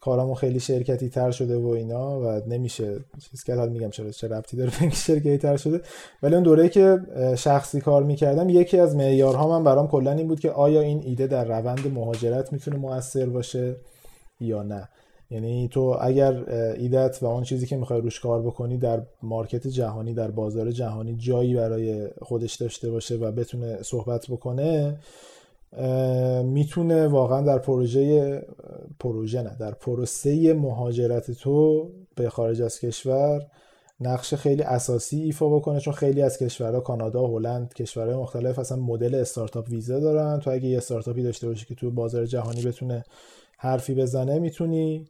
کارامون خیلی شرکتی تر شده و اینا و نمیشه چیز کرد. حالا میگم چرا چه ربطی داره به شرکتی تر شده. ولی اون دوره‌ای که شخصی کار می‌کردم یکی از معیارها من برام کلا این بود که آیا این ایده در روند مهاجرت می‌تونه مؤثر باشه یا نه. یعنی تو اگر ایدت و اون چیزی که می‌خوای روش کار بکنی در مارکت جهانی در بازار جهانی جایی برای خودش داشته باشه و بتونه صحبت بکنه می‌تونه واقعا در پروژه پروژه نه در پروسه مهاجرت تو به خارج از کشور نقش خیلی اساسی ایفا بکنه چون خیلی از کشورها کانادا هلند کشورهای مختلف اصلا مدل استارتاپ ویزا دارن. تو اگه یه استارتاپی داشته باشی که تو بازار جهانی بتونه حرفی بزنه می‌تونی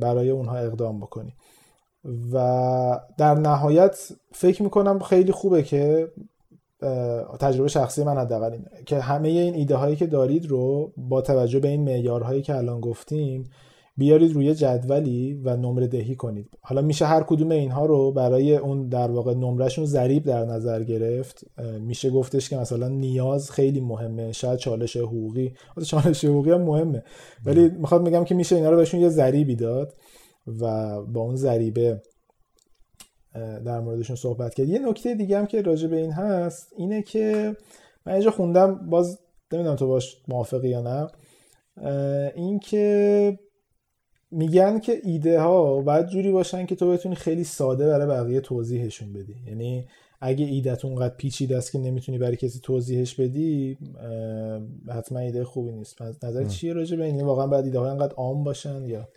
برای اونها اقدام بکنی. و در نهایت فکر می‌کنم خیلی خوبه که تجربه شخصی من حداقل اینه که همه این ایده هایی که دارید رو با توجه به این معیارهایی که الان گفتیم بیارید روی جدولی و نمره دهی کنید. حالا میشه هر کدوم اینها رو برای اون در واقع نمرهشون ضریب در نظر گرفت. میشه گفتش که مثلا نیاز خیلی مهمه شاید چالش حقوقی چالش حقوقی هم مهمه. ولی می‌خواد میگم که میشه اینا رو بهشون یه ضریبی داد و با اون ضریبه در موردشون صحبت کرد. یه نکته دیگه هم که راجع به این هست اینه که من اینجا خوندم باز نمی‌دونم تو باش موافقی یا نه. این که میگن که ایده ها باید جوری باشن که تو بتونی خیلی ساده برای بقیه توضیحشون بدی. یعنی اگه ایدت اونقدر پیچیده است که نمی‌تونی برای کسی توضیحش بدی حتما ایده خوبی نیست. نظر چیه راجع به این؟ یعنی واقعا باید ایده ها انقدر عام باشن یا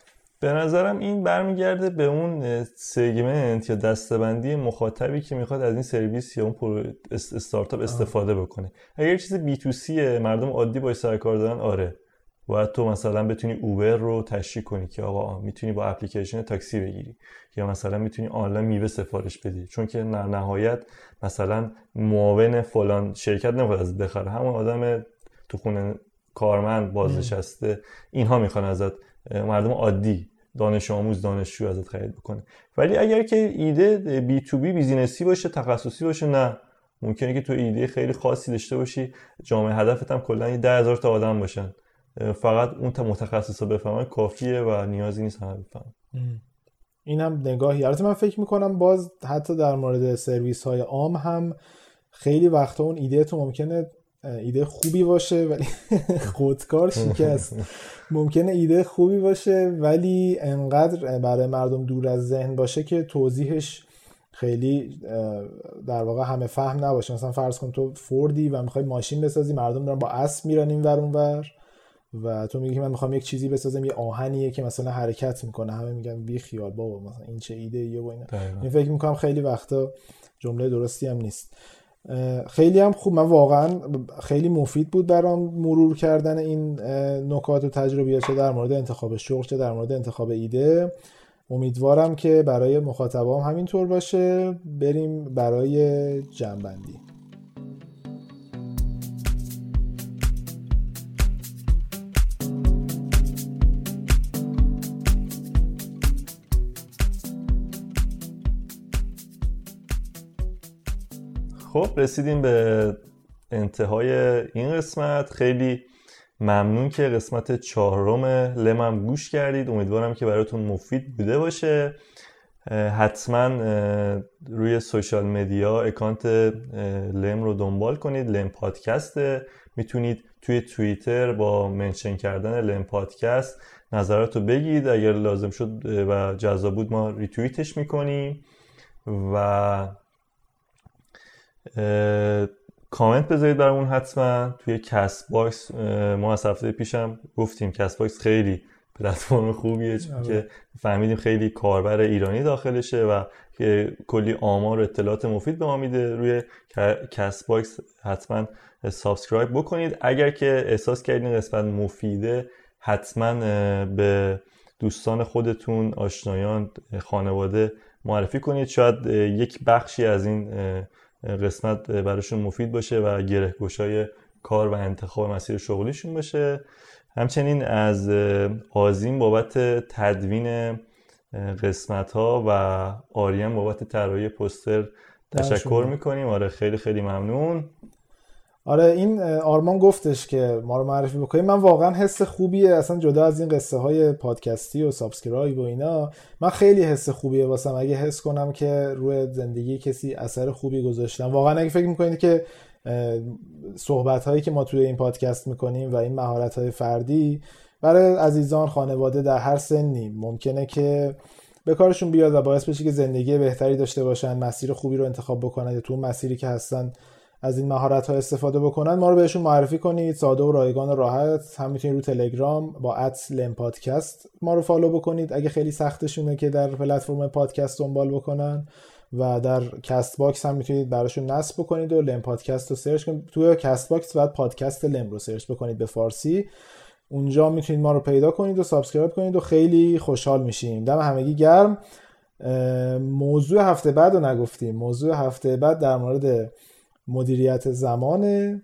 به نظرم این برمیگرده به اون segment یا دستبندی مخاطبی که می‌خواد از این سرویس یا اون پرو اس- استارتاپ استفاده بکنه. اگر چیز B to C ه مردم عادی باش سر کار دارن آره. باید تو مثلا بتونی Uber رو تشریح کنی که آقا می‌تونی با اپلیکیشن تاکسی بگیری. یا مثلا می‌تونی آنلاین میوه سفارش بدی. چون که در نهایت مثلا معاون فلان شرکت نمی‌خواد از بخره. همون آدم تو خونه کارمند بازنشسته اینها می‌خوان ازت مردم عادی دانش آموز دانشجو ازت خرید بکنه. ولی اگر که ایده B to B business ی باشه تخصصی باشه نه. ممکنه که تو ایده خیلی خاصی داشته باشی. جامعه هدفت هم کلا یه ده هزار تا آدم باشن. فقط اون تا متخصص رو بفهمن کافیه و نیازی نیست همه بفهمن. این هم نگاهی. البته من فکر می‌کنم باز حتی در مورد سرویس های عام هم خیلی وقتا اون ایده تو ممکنه ایده خوبی باشه ولی خودکار شکست. ممکنه ایده خوبی باشه ولی انقدر برای مردم دور از ذهن باشه که توضیحش خیلی در واقع همه فهم نباشه. مثلا فرض کن تو فوردی و می‌خوای ماشین بسازی مردم دارن با اسب میرن این ور اون ور و تو میگی که من می‌خوام یک چیزی بسازم یه آهنیه که مثلا حرکت می‌کنه. همه میگن بی خیال بابا مثلا این چه ایده ایه و. این فکر می‌کنم خیلی وقتا جمله درستی هم نیست. خیلی هم خوب من واقعا خیلی مفید بود برام مرور کردن این نکات و تجربیات چه در مورد انتخاب شغل چه در مورد انتخاب ایده. امیدوارم که برای مخاطبام همینطور باشه. بریم برای جنبندی. خب رسیدیم به انتهای این قسمت. خیلی ممنون که قسمت چهارم لمم گوش کردید. امیدوارم که براتون مفید بوده باشه. حتما روی social media اکانت لم رو دنبال کنید. لم پادکسته می‌تونید توی توییتر با mention کردن لم پادکست نظرات رو بگید. اگر لازم شد و جذاب بود ما ریتوییتش می‌کنیم. و کامنت بذارید برامون حتما. توی Castbox ما از هفته پیشم گفتیم Castbox خیلی پلتفرم خوبیه چون که فهمیدیم خیلی کاربر ایرانی داخلشه و که کلی آمار و اطلاعات مفید به ما میده. روی Castbox حتما subscribe بکنید. اگر که احساس کردین قسمت مفیده حتما به دوستان خودتون آشنایان خانواده معرفی کنید. شاید یک بخشی از این قسمت براشون مفید باشه و گره گشای کار و انتخاب مسیر شغلیشون باشه. همچنین از آزین بابت تدوین قسمت ها و آریان بابت طراحی پوستر تشکر می‌کنیم. آره خیلی خیلی ممنون. آره این آرمان گفتش که ما رو معرفی بکنیم من واقعا حس خوبیه. اصلا جدا از این قصه های پادکستی و subscribe و اینا من خیلی حس خوبیه واسم. اگه حس کنم که روی زندگی کسی اثر خوبی گذاشتم واقعا اگه فکر می‌کنید که صحبت هایی که ما توی این پادکست می‌کنیم و این مهارت های فردی برای عزیزان خانواده در هر سنی ممکنه که به کارشون بیاد و باعث بشه که زندگی بهتری داشته باشن مسیر خوبی رو انتخاب بکنن یا تو مسیری که هستن از این مهارت ها استفاده بکنن ما رو بهشون معرفی کنید. ساده و رایگان و راحت. هم می‌تونید رو تلگرام با لم پادکست ما رو فالو بکنید. اگه خیلی سختشونه که در پلتفرم پادکست دنبال بکنن و در Castbox هم می‌تونید براشون نصب بکنید و لم پادکست رو سرچ کنید. توی Castbox بعد پادکست لم رو سرچ بکنید به فارسی. اونجا می‌تونید ما رو پیدا کنید و subscribe کنید و خیلی خوشحال میشیم. دم همگی گرم. موضوع هفته بعد رو نگفتیم. موضوع هفته بعد در مورد مدیریت زمانه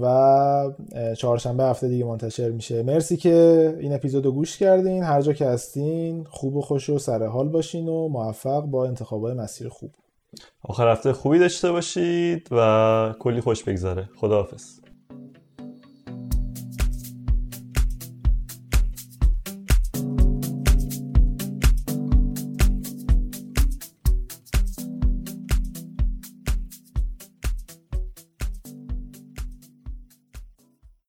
و چهارشنبه هفته دیگه منتشر میشه. مرسی که این اپیزود رو گوش کردین. هر جا که هستین خوب و خوش و سر حال باشین و موفق با انتخابای مسیر خوب. آخر هفته خوبی داشته باشید و کلی خوش بگذاره خداحافظ.